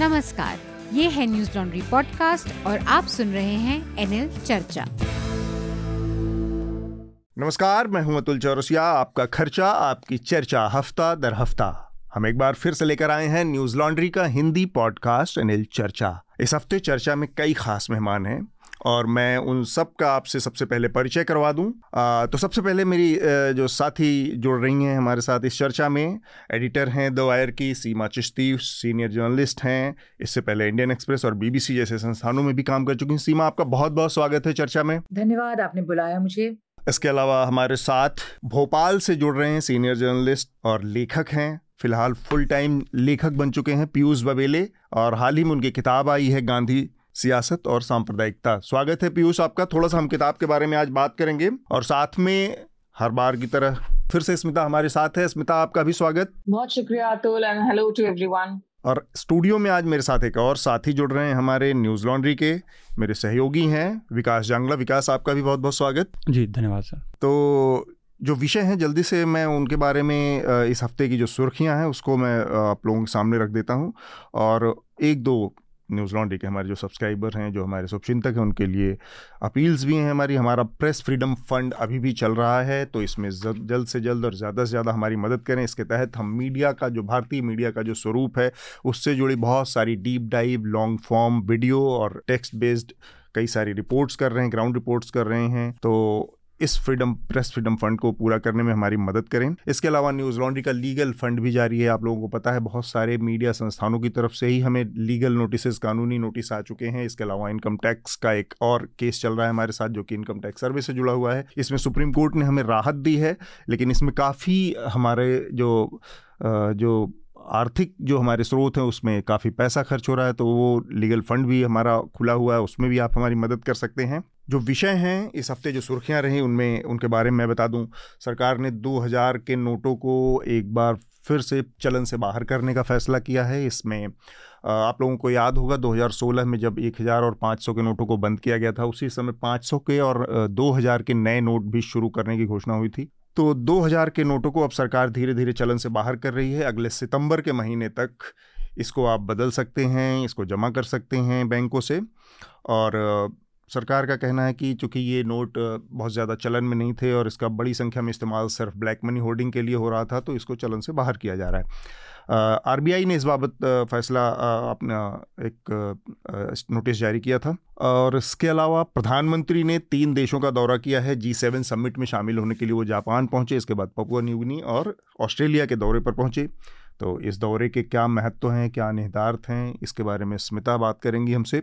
नमस्कार, ये है न्यूज़ लॉन्ड्री पॉडकास्ट और आप सुन रहे हैं एनएल चर्चा। नमस्कार, मैं हूँ अतुल चौरसिया, आपका खर्चा, आपकी चर्चा हफ़्ता दर हफ़्ता। हम एक बार फिर से लेकर आए हैं न्यूज़ लॉन्ड्री का हिंदी पॉडकास्ट अनिल चर्चा। इस हफ़्ते चर्चा में कई खास मेहमान हैं। और मैं उन सब का आपसे सबसे पहले परिचय करवा दूँ। आ, तो सबसे पहले मेरी जो साथी जुड़ रही हैं हमारे साथ इस चर्चा में एडिटर हैं द वायर की सीमा चिश्ती सीनियर जर्नलिस्ट हैं इससे पहले इंडियन एक्सप्रेस और बीबीसी जैसे संस्थानों में भी काम कर चुकी हैं। सीमा आपका बहुत बहुत स्वागत है चर्चा में। धन्यवाद आपने बुलाया मुझे। इसके अलावा हमारे साथ भोपाल से जुड़ रहे हैं सीनियर जर्नलिस्ट और लेखक हैं। फ़िलहाल फुल टाइम लेखक बन चुके हैं पीयूष बबेले और हाल ही में उनकी किताब आई है गांधी सियासत और सांप्रदायिकता। स्वागत है पीयूष आपका। थोड़ा सा हम किताब के बारे में आज बात करेंगे और साथ में हर बार की तरह फिर से स्मिता हमारे साथ है। स्मिता आपका भी स्वागत। बहुत शुक्रिया Atul and hello to everyone और स्टूडियो में आज मेरे साथ एक और साथी जुड़ रहे हैं हमारे न्यूज़ लॉन्ड्री के मेरे सहयोगी हैं विकास जांगला। विकास आपका भी बहुत बहुत स्वागत। जी धन्यवाद सर। तो जो विषय हैं जल्दी से मैं उनके बारे में इस हफ़्ते की जो सुर्खियाँ हैं उसको मैं आप लोगों के सामने रख देता हूँ। और एक दो न्यूज़ लॉन्ड्री के हमारे जो सब्सक्राइबर हैं, जो हमारे शुभचिंतक हैं, उनके लिए अपील्स भी हैं हमारी। हमारा प्रेस फ्रीडम फंड अभी भी चल रहा है तो इसमें जल्द से जल्द और ज़्यादा से ज़्यादा हमारी मदद करें। इसके तहत हम मीडिया का जो, भारतीय मीडिया का जो स्वरूप है, उससे जुड़ी बहुत सारी deep dive, long form video और टेक्स्ट बेस्ड कई सारी रिपोर्ट्स कर रहे हैं, ग्राउंड रिपोर्ट्स कर रहे हैं। तो इस फ्रीडम, प्रेस फ्रीडम फंड को पूरा करने में हमारी मदद करें। इसके अलावा न्यूज़ लॉन्ड्री का लीगल फंड भी जारी है, आप लोगों को पता है। बहुत सारे मीडिया संस्थानों की तरफ़ से ही हमें लीगल नोटिस कानूनी नोटिस आ चुके हैं। इसके अलावा इनकम टैक्स का एक और केस चल रहा है हमारे साथ, जो कि इनकम टैक्स सर्विस से जुड़ा हुआ है। इसमें सुप्रीम कोर्ट ने हमें राहत दी है, लेकिन इसमें काफ़ी हमारे जो जो आर्थिक जो हमारे स्रोत हैं, उसमें काफ़ी पैसा खर्च हो रहा है तो वो लीगल फंड भी हमारा खुला हुआ है, उसमें भी आप हमारी मदद कर सकते हैं। जो विषय हैं, इस हफ़्ते जो सुर्खियाँ रहीं उनमें, उनके बारे में मैं बता दूँ। सरकार ने 2000 के नोटों को एक बार फिर से चलन से बाहर करने का फैसला किया है। इसमें आप लोगों को याद होगा 2016 में जब 1000 और 500 के नोटों को बंद किया गया था, उसी समय 500 के और 2000 के नए नोट भी शुरू करने की घोषणा हुई थी। तो 2000 के नोटों को अब सरकार धीरे धीरे चलन से बाहर कर रही है। अगले सितंबर के महीने तक इसको आप बदल सकते हैं, इसको जमा कर सकते हैं बैंकों से। और सरकार का कहना है कि चूँकि ये नोट बहुत ज़्यादा चलन में नहीं थे और इसका बड़ी संख्या में इस्तेमाल सिर्फ़ ब्लैक मनी होर्डिंग के लिए हो रहा था तो इसको चलन से बाहर किया जा रहा है। आरबीआई ने इस बाबत फैसला अपना एक नोटिस जारी किया था और इसके अलावा प्रधानमंत्री ने तीन देशों का दौरा किया है, जी सेवन समिट में शामिल होने के लिए वो जापान पहुँचे, इसके बाद पपुआ न्यूगनी और ऑस्ट्रेलिया के दौरे पर पहुँचे। तो इस दौरे के क्या महत्व हैं, क्या निहितार्थ हैं, इसके बारे में स्मिता बात करेंगी हमसे।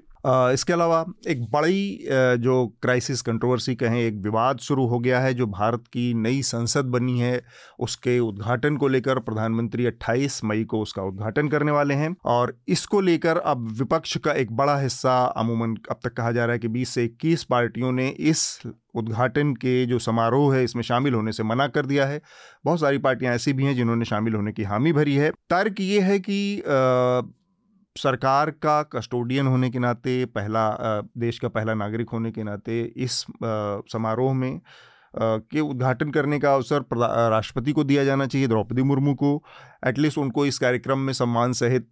इसके अलावा एक बड़ी जो क्राइसिस कंट्रोवर्सी कहें, एक विवाद शुरू हो गया है, जो भारत की नई संसद बनी है, उसके उद्घाटन को लेकर प्रधानमंत्री 28 मई को उसका उद्घाटन करने वाले हैं। और इसको लेकर अब विपक्ष का एक बड़ा हिस्सा, अमूमन अब तक कहा जा रहा है कि 20 से 21 पार्टियों ने इस उद्घाटन के जो समारोह है इसमें शामिल होने से मना कर दिया है। बहुत सारी पार्टियाँ ऐसी भी हैं जिन्होंने शामिल होने की हामी भरी है। तर्क ये है कि आ, सरकार का कस्टोडियन होने के नाते पहला आ, देश का पहला नागरिक होने के नाते इस समारोह में के उद्घाटन करने का अवसर राष्ट्रपति को दिया जाना चाहिए द्रौपदी मुर्मू को। एटलीस्ट उनको इस कार्यक्रम में सम्मान सहित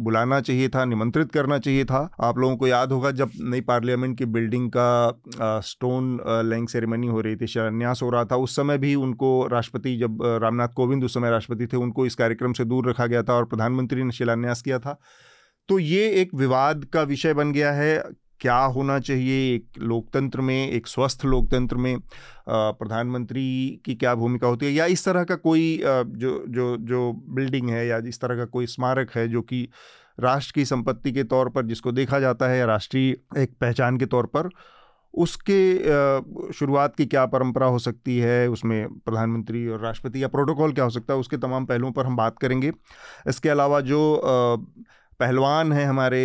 बुलाना चाहिए था निमंत्रित करना चाहिए था। आप लोगों को याद होगा जब नई पार्लियामेंट की बिल्डिंग का आ, स्टोन लैंग सेरेमनी हो रही थी शिलान्यास हो रहा था उस समय भी उनको राष्ट्रपति जब रामनाथ कोविंद उस समय राष्ट्रपति थे उनको इस कार्यक्रम से दूर रखा गया था और प्रधानमंत्री ने शिलान्यास किया था। तो ये एक विवाद का विषय बन गया है क्या होना चाहिए एक लोकतंत्र में, एक स्वस्थ लोकतंत्र में प्रधानमंत्री की क्या भूमिका होती है? या इस तरह का कोई जो जो जो बिल्डिंग है या इस तरह का कोई स्मारक है जो कि राष्ट्र की संपत्ति के तौर पर जिसको देखा जाता है या राष्ट्रीय एक पहचान के तौर पर, उसके शुरुआत की क्या परंपरा हो सकती है? उसमें प्रधानमंत्री और राष्ट्रपति या प्रोटोकॉल क्या हो सकता है? उसके तमाम पहलुओं पर हम बात करेंगे। इसके अलावा जो पहलवान हैं हमारे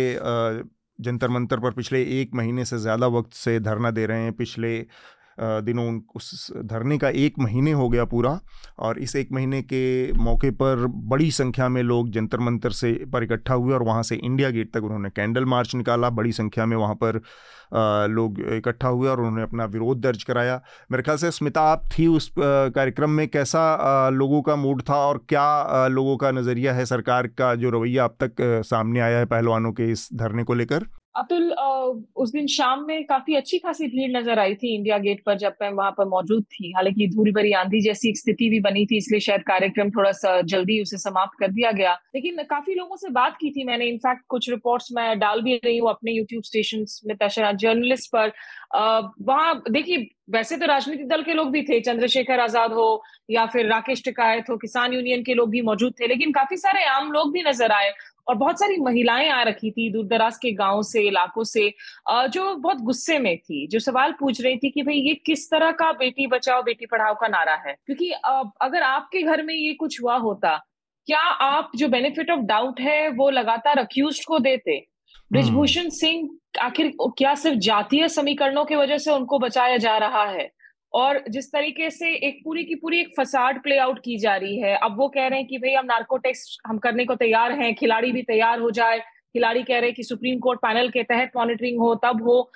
जंतर मंतर पर पिछले एक महीने से ज़्यादा वक्त से धरना दे रहे हैं, पिछले दिनों उस धरने का एक महीने हो गया पूरा और इस एक महीने के मौके पर बड़ी संख्या में लोग जंतर मंतर से पर इकट्ठा हुए और वहाँ से इंडिया गेट तक उन्होंने कैंडल मार्च निकाला, बड़ी संख्या में वहाँ पर लोग इकट्ठा हुए और उन्होंने अपना विरोध दर्ज कराया। मेरे ख्याल से स्मिता, आप थी उस कार्यक्रम में कैसा लोगों का मूड था और क्या लोगों का नज़रिया है सरकार का जो रवैया अब तक सामने आया है पहलवानों के इस धरने को लेकर? अतुल उस दिन शाम में काफ़ी अच्छी खासी भीड़ नज़र आई थी इंडिया गेट पर जब मैं वहाँ पर मौजूद थी। हालाँकि धूल भरी आंधी जैसी स्थिति भी बनी थी, इसलिए शायद कार्यक्रम थोड़ा सा जल्दी उसे समाप्त कर दिया गया। लेकिन काफ़ी लोगों से बात की थी मैंने। इनफैक्ट कुछ रिपोर्ट्स मैं डाल भी रही हूँ अपने यूट्यूब स्टेशन में जर्नलिस्ट पर। वहाँ, देखिए, वैसे तो राजनीतिक दल के लोग भी थे, चंद्रशेखर आज़ाद हो या फिर राकेश टिकायत हो, किसान यूनियन के लोग भी मौजूद थे, लेकिन काफ़ी सारे आम लोग भी नज़र आए और बहुत सारी महिलाएँ आ रखी थी दूर दराज के गाँव से, इलाकों से जो बहुत गुस्से में थी, जो सवाल पूछ रही थी कि भाई ये किस तरह का बेटी बचाओ, बेटी पढ़ाओ का नारा है? क्योंकि अगर आपके घर में ये कुछ हुआ होता, क्या आप जो बेनिफिट ऑफ़ डाउट है, वो लगातार अक्यूज को देते? ब्रिजभूषण। सिंह आखिर क्या सिर्फ़ जातीय समीकरणों की वजह से उनको बचाया जा रहा है? और जिस तरीके से एक पूरी की पूरी एक फसाड प्ले आउट की जा रही है अब वो कह रहे हैं कि भाई हम नार्को टेस्ट हम करने को तैयार हैं खिलाड़ी भी तैयार हो जाए। खिलाड़ी कह रहे हैं कि सुप्रीम कोर्ट पैनल के तहत मॉनिटरिंग हो तब हो।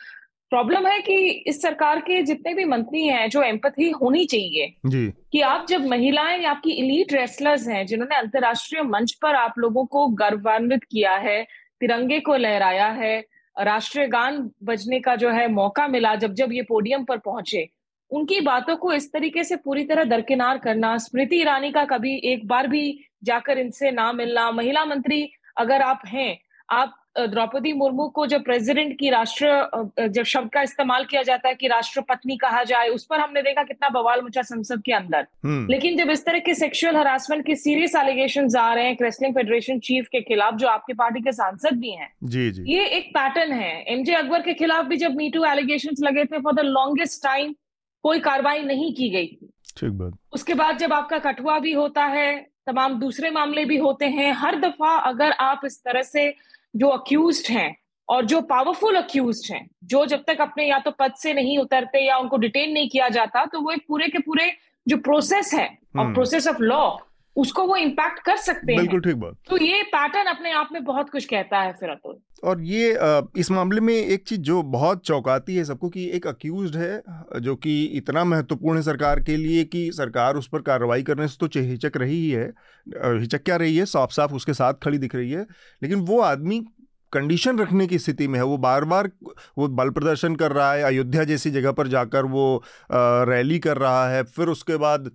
प्रॉब्लम है कि इस सरकार के जितने भी मंत्री हैं जो एम्पथी होनी चाहिए। जी। कि आप जब महिलाएँ आपकी इलीट रेसलर्स हैं जिन्होंने अंतरराष्ट्रीय मंच पर आप लोगों को गर्वान्वित किया है तिरंगे को लहराया है, राष्ट्रीय गान बजने का जो है मौका मिला जब जब ये पोडियम पर पहुँचे। उनकी बातों को इस तरीके से पूरी तरह दरकिनार करना, स्मृति ईरानी का कभी एक बार भी जाकर इनसे ना मिलना, महिला मंत्री अगर आप हैं, आप द्रौपदी मुर्मू को जब प्रेसिडेंट की राष्ट्र जब शब्द का इस्तेमाल किया जाता है कि राष्ट्रपत्नी कहा जाए उस पर हमने देखा कितना बवाल मचा संसद के अंदर। हम्म। लेकिन जब इस तरह के सेक्सुअल हरासमेंट के सीरियस एलिगेशन आ रहे हैं रेसलिंग फेडरेशन चीफ के खिलाफ जो आपकी पार्टी के सांसद भी हैं जी जी। ये एक पैटर्न है। एमजे अकबर के खिलाफ भी जब मीटू एलिगेशन लगे थे फॉर द लॉन्गेस्ट टाइम कोई कार्रवाई नहीं की गई थी। ठीक बात। उसके बाद जब आपका कठुआ भी होता है तमाम दूसरे मामले भी होते हैं हर दफ़ा अगर आप इस तरह से जो अक्यूज हैं और जो पावरफुल अक्यूज हैं जो जब तक अपने या तो पद से नहीं उतरते या उनको डिटेन नहीं किया जाता तो वो एक पूरे के पूरे जो प्रोसेस है और प्रोसेस ऑफ़ लॉ उसको वो इम्पैक्ट कर सकते हैं। बिल्कुल ठीक बात। तो ये पैटर्न अपने आप में बहुत कुछ कहता है फिर अतुल। और ये इस मामले में एक चीज़ जो बहुत चौंकाती है सबको कि एक अक्यूज है जो कि इतना महत्वपूर्ण है सरकार के लिए कि सरकार उस पर कार्रवाई करने से तो हिचक रही ही है। हिचक क्या रही है? साफ़ साफ़ उसके साथ खड़ी दिख रही है। लेकिन वो आदमी कंडीशन रखने की स्थिति में है। वो बार बार वो बल प्रदर्शन कर रहा है अयोध्या जैसी जगह पर जाकर वो रैली कर रहा है। फिर उसके बाद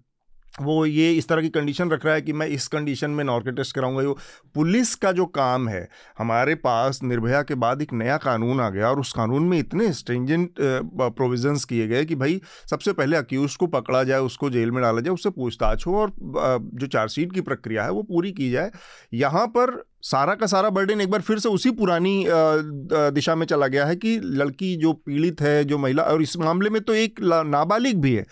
वो ये इस तरह की कंडीशन रख रहा है कि मैं इस कंडीशन में नॉर्के टेस्ट कराऊँगा। पुलिस का जो काम है हमारे पास निर्भया के बाद एक नया कानून आ गया और उस कानून में इतने स्ट्रेंजेंट प्रोविजंस किए गए कि भाई सबसे पहले अक्यूज को पकड़ा जाए उसको जेल में डाला जाए उससे पूछताछ हो और जो चार्जशीट की प्रक्रिया है वो पूरी की जाए। यहाँ पर सारा का सारा बर्डन एक बार फिर से उसी पुरानी दिशा में चला गया है कि लड़की जो पीड़ित है जो महिला और इस मामले में तो एक नाबालिग भी है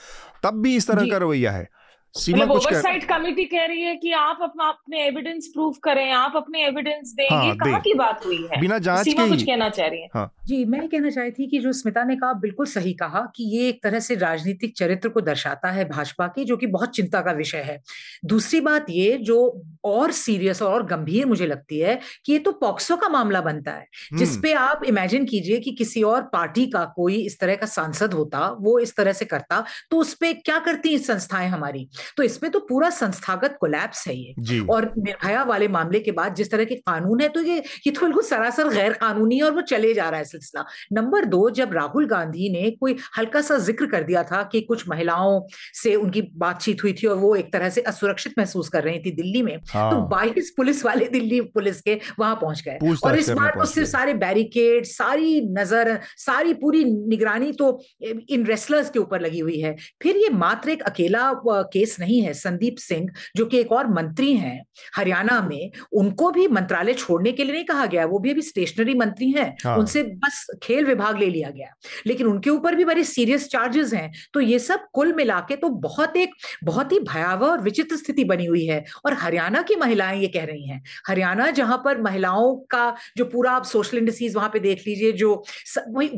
तब भी इस तरह का रवैया है। सीमा मतलब ओवरसाइट कमिटी कह रही है कि आप अपना अपने एविडेंस प्रूफ करें आप अपने एविडेंस देंगे हाँ, कहाँ की बात हुई है? बिना जाँच सीमा कुछ कहना चाह रही है। हाँ. जी मैं कहना चाहती थी कि जो स्मिता ने कहा बिल्कुल सही कहा कि ये एक तरह से राजनीतिक चरित्र को दर्शाता है भाजपा के जो कि बहुत चिंता का विषय है। दूसरी बात ये जो और सीरियस और गंभीर मुझे लगती है कि ये तो पॉक्सो का मामला बनता है हम्म। जिसपे आप इमेजिन कीजिए कि किसी और पार्टी का कोई इस तरह का सांसद होता वो इस तरह से करता तो उसपे क्या करती संस्थाएँ हमारी? तो इसमें तो पूरा संस्थागत कोलैप्स है ये। और निर्भया वाले मामले के बाद जिस तरह के कानून है तो ये ये तो बिल्कुल सरासर गैर कानूनी और वो चले जा रहा है सिलसिला। नंबर दो जब राहुल गांधी ने कोई हल्का सा ज़िक्र कर दिया था कि कुछ महिलाओं से उनकी बातचीत हुई थी और वो एक तरह से असुरक्षित महसूस कर रही थी दिल्ली में तो हाँ। तो बाईस पुलिस वाले दिल्ली पुलिस के वहाँ पहुँच गए। और इस बार तो सिर्फ़ सारे बैरिकेड सारी नज़र सारी पूरी निगरानी तो इन रेसलर्स के ऊपर लगी हुई है। फिर ये मात्र एक अकेला केस केस नहीं है संदीप सिंह जो कि एक और मंत्री हैं हरियाणा में उनको भी मंत्रालय छोड़ने के लिए नहीं कहा गया वो भी अभी स्टेशनरी मंत्री हैं हाँ। उनसे बस खेल विभाग ले लिया गया लेकिन उनके ऊपर भी बड़े सीरियस चार्जेस हैं तो ये सब कुल मिला के तो बहुत एक बहुत ही भयावह और विचित्र स्थिति बनी हुई है और हरियाणा की महिलाएँ ये कह रही हैं हरियाणा जहाँ पर महिलाओं का जो पूरा आप सोशल इंडस्ट्रीज़ वहाँ पे देख लीजिए जो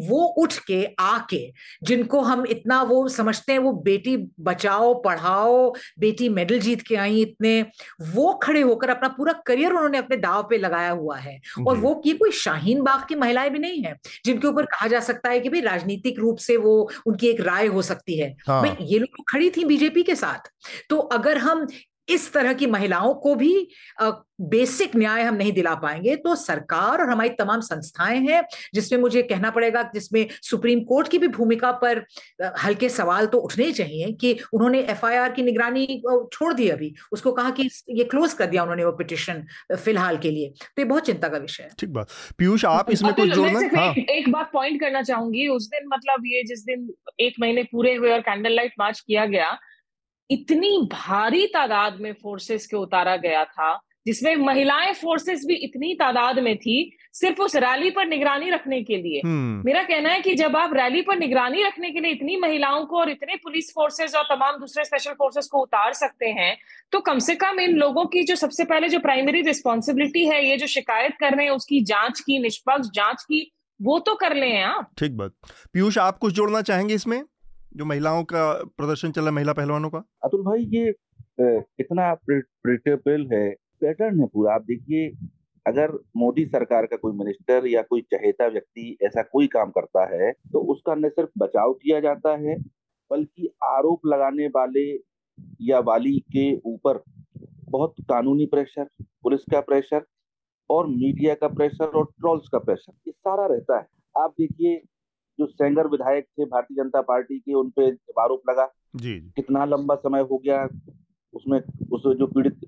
वो उठ के आके जिनको हम इतना वो समझते हैं वो बेटी बचाओ पढ़ाओ बेटी मेडल जीत के आई इतने वो खड़े होकर अपना पूरा करियर उन्होंने अपने दाव पे लगाया हुआ है। और वो ये कोई शाहीन बाग की महिलाएँ भी नहीं है जिनके ऊपर कहा जा सकता है कि भाई राजनीतिक रूप से वो उनकी एक राय हो सकती है। हाँ। भाई ये लोग खड़ी थी बीजेपी के साथ। तो अगर हम इस तरह की महिलाओं को भी बेसिक न्याय हम नहीं दिला पाएँगे। तो सरकार और हमारी तमाम संस्थाएँ हैं जिसमें मुझे कहना पड़ेगा जिसमें सुप्रीम कोर्ट की भी भूमिका पर हल्के सवाल तो उठने चाहिए कि उन्होंने एफआईआर की निगरानी छोड़ दी अभी। उसको कहा कि ये क्लोज कर दिया उन्होंने वो पिटिशन फ़िलहाल के लिए। तो ये बहुत चिंता का विषय है। ठीक बात। पीयूष आप इसमें कुछ जोड़ना हाँ। एक बात पॉइंट करना चाहूँगी। उस दिन मतलब ये जिस दिन एक महीने पूरे हुए और कैंडल लाइट मार्च किया गया इतनी भारी तादाद में फोर्सेस के उतारा गया था जिसमें महिलाएँ फोर्सेस भी इतनी तादाद में थी सिर्फ़ उस रैली पर निगरानी रखने के लिए। hmm. मेरा कहना है कि जब आप रैली पर निगरानी रखने के लिए इतनी महिलाओं को और इतने पुलिस फोर्सेस और तमाम दूसरे स्पेशल फोर्सेस को उतार सकते हैं तो कम से कम इन लोगों की जो सबसे पहले जो प्राइमरी रिस्पॉन्सिबिलिटी है ये जो शिकायत कर रहे हैं उसकी जाँच की निष्पक्ष जाँच की वो तो कर ले आप। ठीक बात। पीयूष आप कुछ जोड़ना चाहेंगे इसमें? जो महिलाओं का प्रदर्शन चला महिला पहलवानों का? अतुल भाई, ये कितना प्रिटेबल है पैटर्न है पूरा। आप देखिए, अगर मोदी सरकार का कोई मिनिस्टर या कोई चहेता व्यक्ति ऐसा कोई काम करता है तो उसका न सिर्फ़ बचाव किया जाता है, बल्कि आरोप लगाने वाले या वाली के ऊपर बहुत कानूनी प्रेशर पुलिस का प्रेशर और मीडिया का प्रेशर और ट्रॉल्स का प्रेशर ये सारा रहता है। आप देखिए जो सेंगर विधायक थे भारतीय जनता पार्टी के उन पे आरोप लगा। जी कितना लंबा समय हो गया उसमें उस जो पीड़ित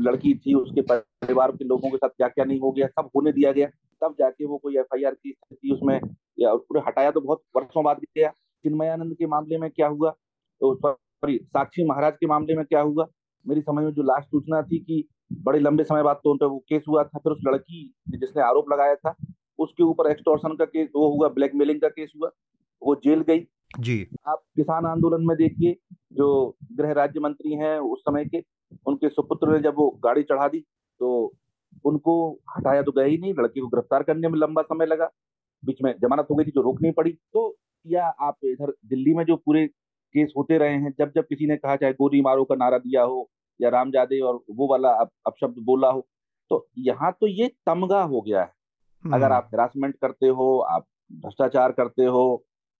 लड़की थी उसके परिवार के लोगों के साथ क्या क्या नहीं हो गया सब होने दिया गया। तब जाके वो कोई एफआईआर की स्थिति उसमें या पूरे हटाया तो बहुत वर्षों बाद गया। चिन्मयानंद के मामले में क्या हुआ? तो सॉरी साक्षी महाराज के मामले में क्या हुआ? मेरी समझ में जो लास्ट सूचना थी कि बड़े लंबे समय बाद तो उन पर वो केस हुआ था। फिर उस लड़की जिसने आरोप लगाया था उसके ऊपर एक्सटोर्शन का केस वो हुआ ब्लैकमेलिंग का केस हुआ वो जेल गई। जी। आप किसान आंदोलन में देखिए जो गृह राज्य मंत्री हैं उस समय के उनके सुपुत्र ने जब वो गाड़ी चढ़ा दी तो उनको हटाया तो गया ही नहीं लड़की को गिरफ़्तार करने में लंबा समय लगा। बीच में जमानत हो गई थी जो रोकनी पड़ी। तो या आप इधर दिल्ली में जो पूरे केस होते रहे हैं जब जब किसी ने कहा चाहे गोली मारो का नारा दिया हो या रामजादे और वो वाला अपशब्द बोला हो तो यहाँ तो ये तमगा हो गया है। अगर हम्म। आप हरासमेंट करते हो आप भ्रष्टाचार करते हो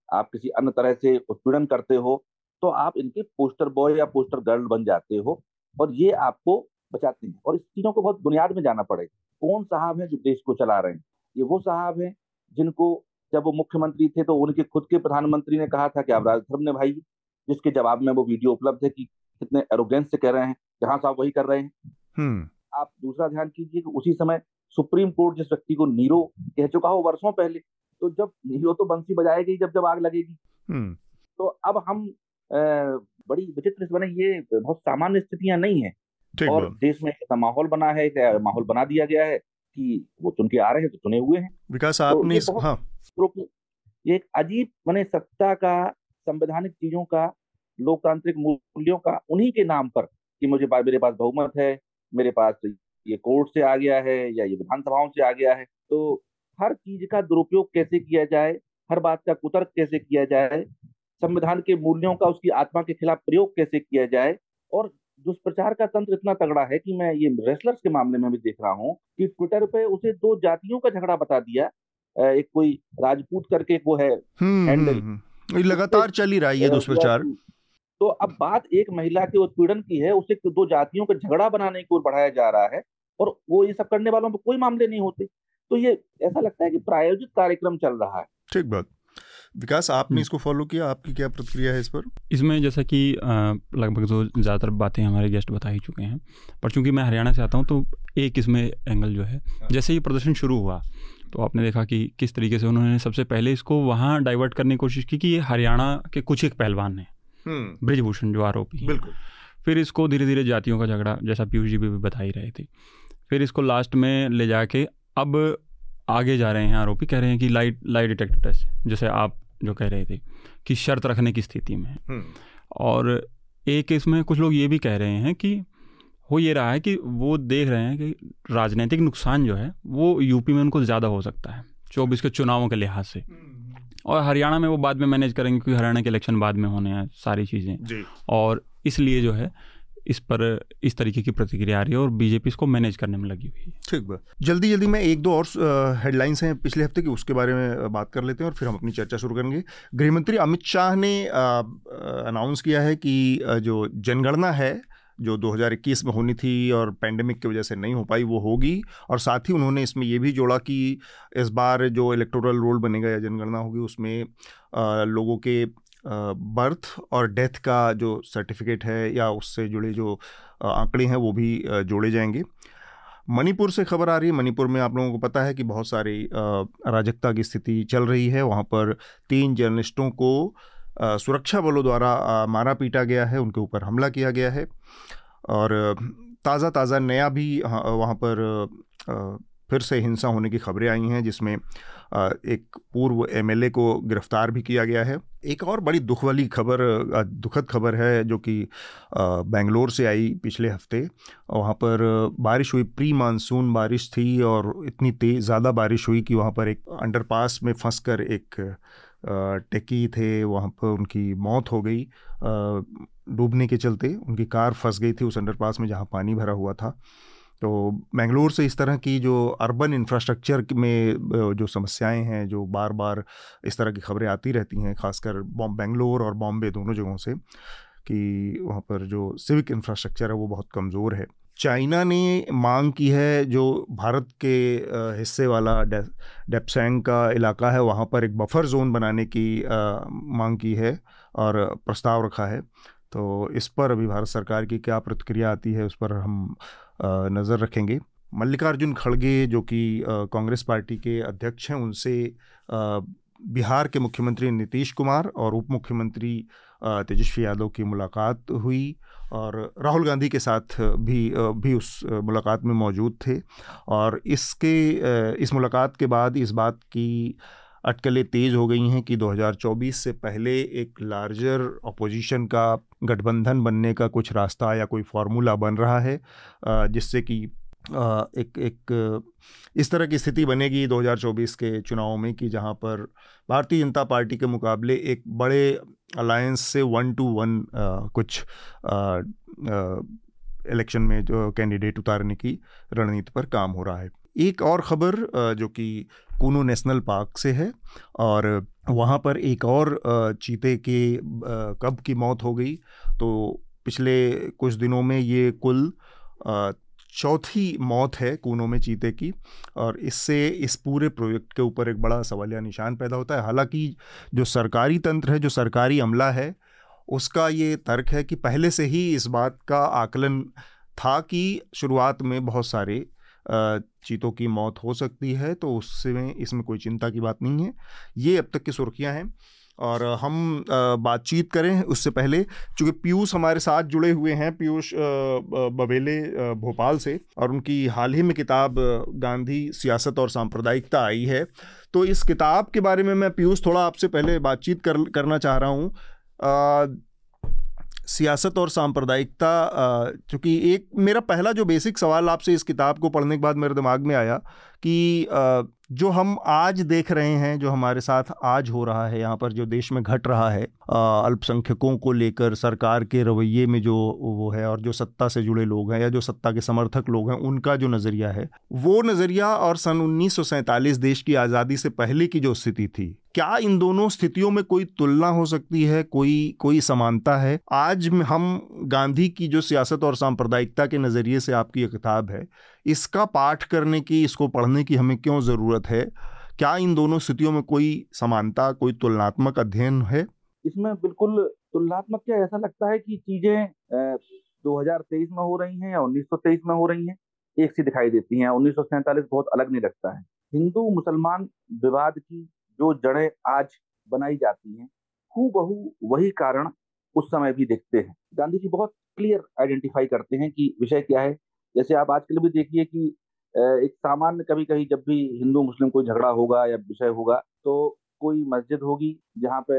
आप किसी अन्य तरह से उत्पीड़न करते हो तो आप इनके पोस्टर बॉय या पोस्टर गर्ल बन जाते हो और ये आपको बचाते हैं और इस चीज़ों को बहुत बुनियाद में जाना पड़ेगा कौन साहब हैं जो देश को चला रहे हैं ये वो साहब हैं जिनको जब वो मुख्यमंत्री थे तो उनके खुद के प्रधानमंत्री ने कहा था कि आप राजधर्म ने भाई जिसके जवाब में वो वीडियो उपलब्ध है कि कितने एरोगेंस से कह रहे हैं जहाँ साहब वही कर रहे हैं हम्म। आप दूसरा ध्यान कीजिए कि उसी समय सुप्रीम कोर्ट जिस व्यक्ति को नीरो कह चुका हो वर्षों पहले तो जब नीरो तो बंसी बजाएगी जब जब आग लगेगी। हम्म। तो अब हम बड़ी विचित्र बने ये बहुत सामान्य स्थितियाँ नहीं है। और देश में ऐसा माहौल बना है माहौल बना दिया गया है कि वो चुन के आ रहे हैं तो चुने हुए हैं। विकास तो आपने तो हाँ। ये एक अजीब मैंने सत्ता का संवैधानिक चीज़ों का लोकतांत्रिक मूल्यों का उन्हीं के नाम पर कि मुझे मेरे पास बहुमत है मेरे पास ये कोर्ट से आ गया है या ये विधानसभाओं से आ गया है तो हर चीज़ का दुरुपयोग कैसे किया जाए हर बात का कुतर्क कैसे किया जाए संविधान के मूल्यों का उसकी आत्मा के खिलाफ प्रयोग कैसे किया जाए और दुष्प्रचार का तंत्र इतना तगड़ा है कि मैं ये रेसलर्स के मामले में भी देख रहा हूँ कि ट्विटर पे उसे दो जातियों का झगड़ा बता दिया एक कोई राजपूत करके वो है हैंडल हम्म, हम्म, हम्म। लगातार चल ही रहा है ये दुष्प्रचार तो अब बात एक महिला के उत्पीड़न की है उसे दो जातियों का झगड़ा बनाने की ओर बढ़ाया जा रहा है और वो ये सब करने वालों पर कोई मामले नहीं होते। तो ये ऐसा लगता है कि प्रायोजित कार्यक्रम चल रहा है। ठीक बात। विकास आपने हम्म। इसको फॉलो किया? आपकी क्या प्रतिक्रिया है इस पर? इसमें जैसा कि लगभग जो ज़्यादातर बातें हमारे गेस्ट बता ही चुके हैं पर चूँकि मैं हरियाणा से आता हूँ तो एक इसमें एंगल जो है जैसे ही प्रदर्शन शुरू हुआ तो आपने देखा कि किस तरीके से उन्होंने सबसे पहले इसको वहाँ डाइवर्ट करने की कोशिश की कि ये हरियाणा के कुछ एक पहलवान हैं। ब्रिजभूषण जो आरोपी बिल्कुल। फिर इसको धीरे धीरे जातियों का झगड़ा जैसा पीयूष जी भी बता ही रहे थे। फिर इसको लास्ट में ले जाके अब आगे जा रहे हैं आरोपी कह रहे हैं कि लाइट लाइट डिटेक्टर टेस्ट जैसे आप जो कह रहे थे कि शर्त रखने की स्थिति में हम्म। और एक इसमें कुछ लोग ये भी कह रहे हैं कि हो ये रहा है कि वो देख रहे हैं कि राजनीतिक नुकसान जो है वो यूपी में उनको ज़्यादा हो सकता है चौबीस के चुनावों के लिहाज से। और हरियाणा में वो बाद में मैनेज करेंगे क्योंकि हरियाणा के इलेक्शन बाद में होने हैं सारी चीज़ें। और इसलिए जो है इस पर इस तरीके की प्रतिक्रिया आ रही है और बीजेपी इसको मैनेज करने में लगी हुई है। ठीक बा जल्दी जल्दी मैं एक दो और हेडलाइंस हैं पिछले हफ़्ते की उसके बारे में बात कर लेते हैं और फिर हम अपनी चर्चा शुरू करेंगे। गृहमंत्री अमित शाह ने अनाउंस किया है कि जो जनगणना है जो 2021 में होनी थी और पैंडेमिक की वजह से नहीं हो पाई, वो होगी। और साथ ही उन्होंने इसमें ये भी जोड़ा कि इस बार जो इलेक्टोरल रोल बनेगा या जनगणना होगी, उसमें लोगों के बर्थ और डेथ का जो सर्टिफिकेट है या उससे जुड़े जो आंकड़े हैं, वो भी जोड़े जाएँगे। मणिपुर से खबर आ रही है, मणिपुर में आप लोगों को पता है कि बहुत सारी अराजकता की स्थिति चल रही है। वहाँ पर तीन जर्नलिस्टों को सुरक्षा बलों द्वारा मारा पीटा गया है, उनके ऊपर हमला किया गया है। और ताज़ा ताज़ा नया भी वहाँ पर फिर से हिंसा होने की खबरें आई हैं, जिसमें एक पूर्व एमएलए को गिरफ़्तार भी किया गया है। एक और बड़ी दुख वाली खबर दुखद खबर है, जो कि बेंगलोर से आई पिछले हफ़्ते। वहाँ पर बारिश हुई प्री मानसून बारिश थी, और इतनी तेज़, ज़्यादा बारिश हुई कि वहाँ पर एक अंडरपास में फंस कर एक टेकी थे, वहाँ पर उनकी मौत हो गई। डूबने के चलते उनकी कार फंस गई थी उस अंडरपास में जहाँ पानी भरा हुआ था। तो बेंगलोर से इस तरह की जो अर्बन इंफ्रास्ट्रक्चर में जो समस्याएँ हैं, जो बार बार इस तरह की खबरें आती रहती हैं, खासकर बेंगलोर और बॉम्बे दोनों जगहों से, कि वहाँ पर जो सिविक इंफ्रास्ट्रक्चर है वो बहुत कमज़ोर है। चाइना ने मांग की है जो भारत के हिस्से वाला डेप्सैंग का इलाका है, वहाँ पर एक बफर जोन बनाने की मांग की है और प्रस्ताव रखा है। तो इस पर अभी भारत सरकार की क्या प्रतिक्रिया आती है, उस पर हम नज़र रखेंगे। मल्लिकार्जुन खड़गे जो कि कांग्रेस पार्टी के अध्यक्ष हैं, उनसे बिहार के मुख्यमंत्री नीतीश कुमार और उप मुख्यमंत्री तेजस्वी यादव की मुलाकात हुई। और राहुल गांधी के साथ भी भी उस मुलाकात में मौजूद थे। और इसके, इस मुलाकात के बाद इस बात की अटकलें तेज़ हो गई हैं कि 2024 से पहले एक लार्जर अपोजिशन का गठबंधन बनने का कुछ रास्ता या कोई फार्मूला बन रहा है जिससे कि एक एक इस तरह की स्थिति बनेगी 2024 के चुनाव में कि जहाँ पर भारतीय जनता पार्टी के मुकाबले एक बड़े अलायंस से वन टू वन कुछ इलेक्शन में जो कैंडिडेट उतारने की रणनीति पर काम हो रहा है। एक और ख़बर जो कि कूनो नेशनल पार्क से है और वहाँ पर एक और चीते के कब की मौत हो गई तो पिछले कुछ दिनों में ये कुल चौथी मौत है कूनों में चीते की, और इससे इस पूरे प्रोजेक्ट के ऊपर एक बड़ा सवालिया निशान पैदा होता है। हालाँकि जो सरकारी तंत्र है, जो सरकारी अमला है, उसका ये तर्क है कि पहले से ही इस बात का आकलन था कि शुरुआत में बहुत सारे चीतों की मौत हो सकती है तो उससे इसमें कोई चिंता की बात नहीं है। ये अब तक की सुर्खियाँ हैं। और हम बातचीत करें उससे पहले, चूँकि पीयूष हमारे साथ जुड़े हुए हैं, पीयूष बबेले भोपाल से, और उनकी हाल ही में किताब, गांधी सियासत और सांप्रदायिकता आई है। तो इस किताब के बारे में मैं पीयूष थोड़ा आपसे पहले बातचीत कर, करना चाह रहा हूँ। सियासत और सांप्रदायिकता चूँकि एक मेरा पहला जो बेसिक सवाल आपसे इस किताब को पढ़ने के बाद मेरे दिमाग में आया कि जो हम आज देख रहे हैं, जो हमारे साथ आज हो रहा है, यहाँ पर जो देश में घट रहा है अल्पसंख्यकों को लेकर, सरकार के रवैये में जो वो है और जो सत्ता से जुड़े लोग हैं या जो सत्ता के समर्थक लोग हैं, उनका जो नज़रिया है, वो नज़रिया और सन उन्नीस सौ सैंतालीस देश की आज़ादी से पहले की जो स्थिति थी क्या इन दोनों स्थितियों में कोई तुलना हो सकती है? कोई कोई समानता है? आज हम गांधी की जो सियासत और सांप्रदायिकता के नज़रिए से आपकी किताब है, इसका पाठ करने की, इसको पढ़ने की हमें क्यों ज़रूरत है? क्या इन दोनों स्थितियों में कोई समानता, कोई तुलनात्मक अध्ययन है? इसमें बिल्कुल तुलनात्मक क्या ऐसा लगता है कि चीज़ें 2023 में हो रही हैं या 1923 में हो रही हैं, एक सी दिखाई देती हैं। उन्नीस बहुत अलग नहीं लगता है। हिंदू मुसलमान विवाद की जो जड़ें आज बनाई जाती हैं हु बहु वही कारण उस समय भी देखते हैं। गांधी जी बहुत क्लियर आइडेंटिफाई करते हैं कि विषय क्या है। जैसे आप आजकल भी देखिए कि एक सामान्य कभी कभी जब भी हिंदू मुस्लिम कोई झगड़ा होगा या विषय होगा तो कोई मस्जिद होगी जहाँ पे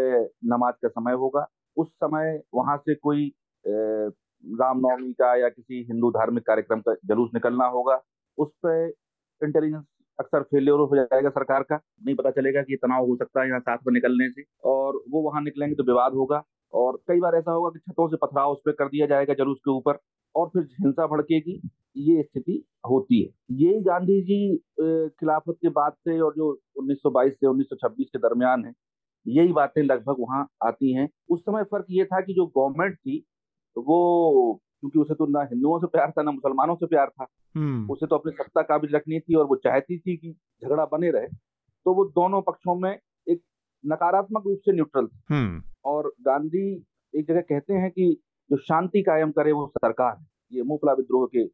नमाज़ का समय होगा, उस समय वहाँ से कोई रामनवमी का या किसी हिंदू धार्मिक कार्यक्रम का जलूस निकलना होगा, उस पर इंटेलिजेंस अक्सर फेलियर हो जाएगा सरकार का, नहीं पता चलेगा कि तनाव हो सकता है यहाँ साथ में निकलने से। और वो वहाँ निकलेंगे तो विवाद होगा। और कई बार ऐसा होगा कि छतों से पथराव उस पर कर दिया जाएगा जलूस के ऊपर और फिर हिंसा भड़केगी, ये स्थिति होती है। यही गांधी जी खिलाफत के बाद से और जो 1922 से 1926 के दरमियान है, यही बातें लगभग वहाँ आती हैं। उस समय फ़र्क ये था कि जो गवर्नमेंट थी, वो क्योंकि उसे तो ना हिंदुओं से प्यार था ना मुसलमानों से प्यार था हम्म। उसे तो अपनी सत्ता काबिज रखनी थी और वो चाहती थी कि झगड़ा बने रहे तो वो दोनों पक्षों में एक नकारात्मक रूप से न्यूट्रल थी हम्म। और गांधी एक जगह कहते हैं कि जो शांति कायम करे वो सरकार है ये मुफला विद्रोह के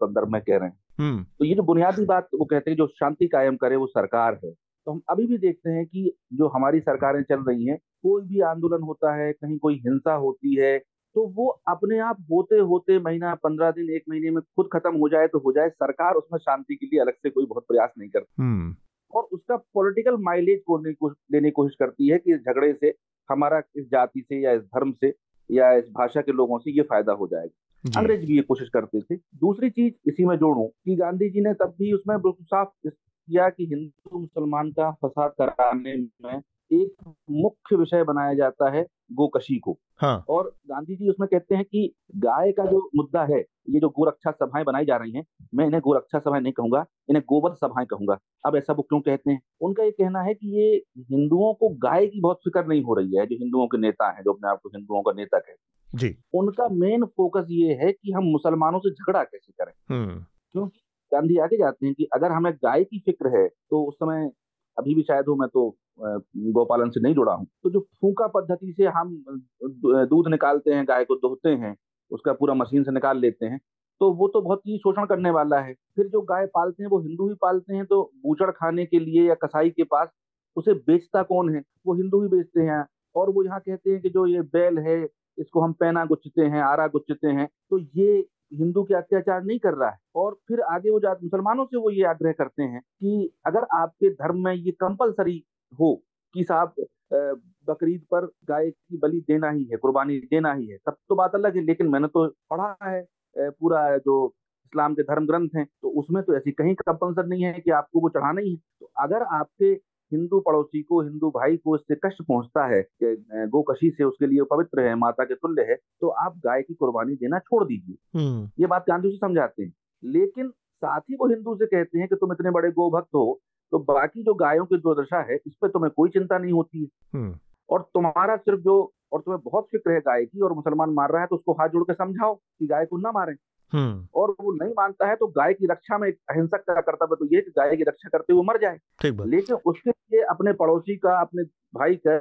संदर्भ में कह रहे हैं हम्म। तो ये जो बुनियादी बात वो कहते हैं जो शांति कायम करे वो सरकार है तो हम अभी भी देखते हैं कि जो हमारी सरकारें चल रही हैं कोई भी आंदोलन होता है कहीं कोई हिंसा होती है तो वो अपने आप होते होते महीना पंद्रह दिन एक महीने में खुद खत्म हो जाए तो हो जाए। सरकार उसमें शांति के लिए अलग से कोई बहुत प्रयास नहीं करती। हम्म। और उसका पॉलिटिकल माइलेज को देने की कोशिश करती है कि इस झगड़े से हमारा इस जाति से या इस धर्म से या इस भाषा के लोगों से ये फ़ायदा हो जाएगा। अंग्रेज़ भी ये कोशिश करते थे। दूसरी चीज़ इसी में जोड़ू कि गांधी जी ने तब भी उसमें बिल्कुल साफ़ किया कि हिंदू मुसलमान का फसाद कराने में एक मुख्य विषय बनाया जाता है गोकशी को। हाँ। और गांधी जी उसमें कहते हैं कि गाय का जो मुद्दा है ये जो गोरक्षा सभाएँ बनाई जा रही हैं मैं इन्हें गोरक्षा सभाएँ नहीं कहूँगा इन्हें गोबर सभाएँ कहूँगा। अब ऐसा वो क्यों कहते हैं? उनका ये कहना है कि ये हिंदुओं को गाय की बहुत फ़िक्र नहीं हो रही है जो हिंदुओं के नेता है जो अपने आप को हिंदुओं का नेता कहते जी। उनका मेन फोकस ये है कि हम मुसलमानों से झगड़ा कैसे करें। हम्म। क्योंकि गांधी आगे जाते हैं कि अगर हमें गाय की फ़िक्र है तो उस समय अभी भी शायद हो मैं तो गौपालन से नहीं जुड़ा हूँ। तो जो फूका पद्धति से हम दूध निकालते हैं, गाय को दोहते हैं, उसका पूरा मशीन से निकाल लेते हैं तो वो तो बहुत ही शोषण करने वाला है। फिर जो गाय पालते हैं, वो हिंदू ही पालते हैं तो बूचड़ खाने के लिए या कसाई के पास उसे बेचता कौन है? वो हिंदू ही बेचते हैं। और वो यहाँ कहते हैं कि जो ये बैल है, इसको हम पैना गुच्छते हैं, आरा गुच्छते हैं तो ये हिंदू के अत्याचार नहीं कर रहा है। और फिर आगे वो जात, मुसलमानों से वो ये आग्रह करते हैं कि अगर आपके धर्म में ये कंपलसरी हो कि साहब बकरीद पर गाय की बलि देना ही है कुर्बानी देना ही है तब तो बात अलग है। लेकिन मैंने तो पढ़ा है पूरा जो इस्लाम के धर्म ग्रंथ हैं तो उसमें तो ऐसी कहीं कंपल्सर नहीं है कि आपको वो चढ़ाना ही है। तो अगर आपके हिंदू पड़ोसी को हिंदू भाई को इससे कष्ट पहुँचता है कि गोकशी से उसके लिए पवित्र है माता के तुल्य है तो आप गाय की कुर्बानी देना छोड़ दीजिए। हम्म। ये बात गांधी जी समझाते हैं। लेकिन साथ ही वो हिंदू से कहते हैं कि तुम इतने बड़े गोभक्त हो तो बाकी जो गायों की दुर्दशा है इस पर तुम्हें कोई चिंता नहीं होती है। हम्म। और तुम्हारा सिर्फ़ जो और तुम्हें बहुत फ़िक्र है गाय की और मुसलमान मार रहा है तो उसको हाथ जोड़ के समझाओ कि गाय को ना मारे। हम्म। और वो नहीं मानता है तो गाय की रक्षा में अहिंसक का कर्तव्य तो ये कि गाय की रक्षा करते हुए मर जाए। लेकिन उसके लिए अपने पड़ोसी का अपने भाई का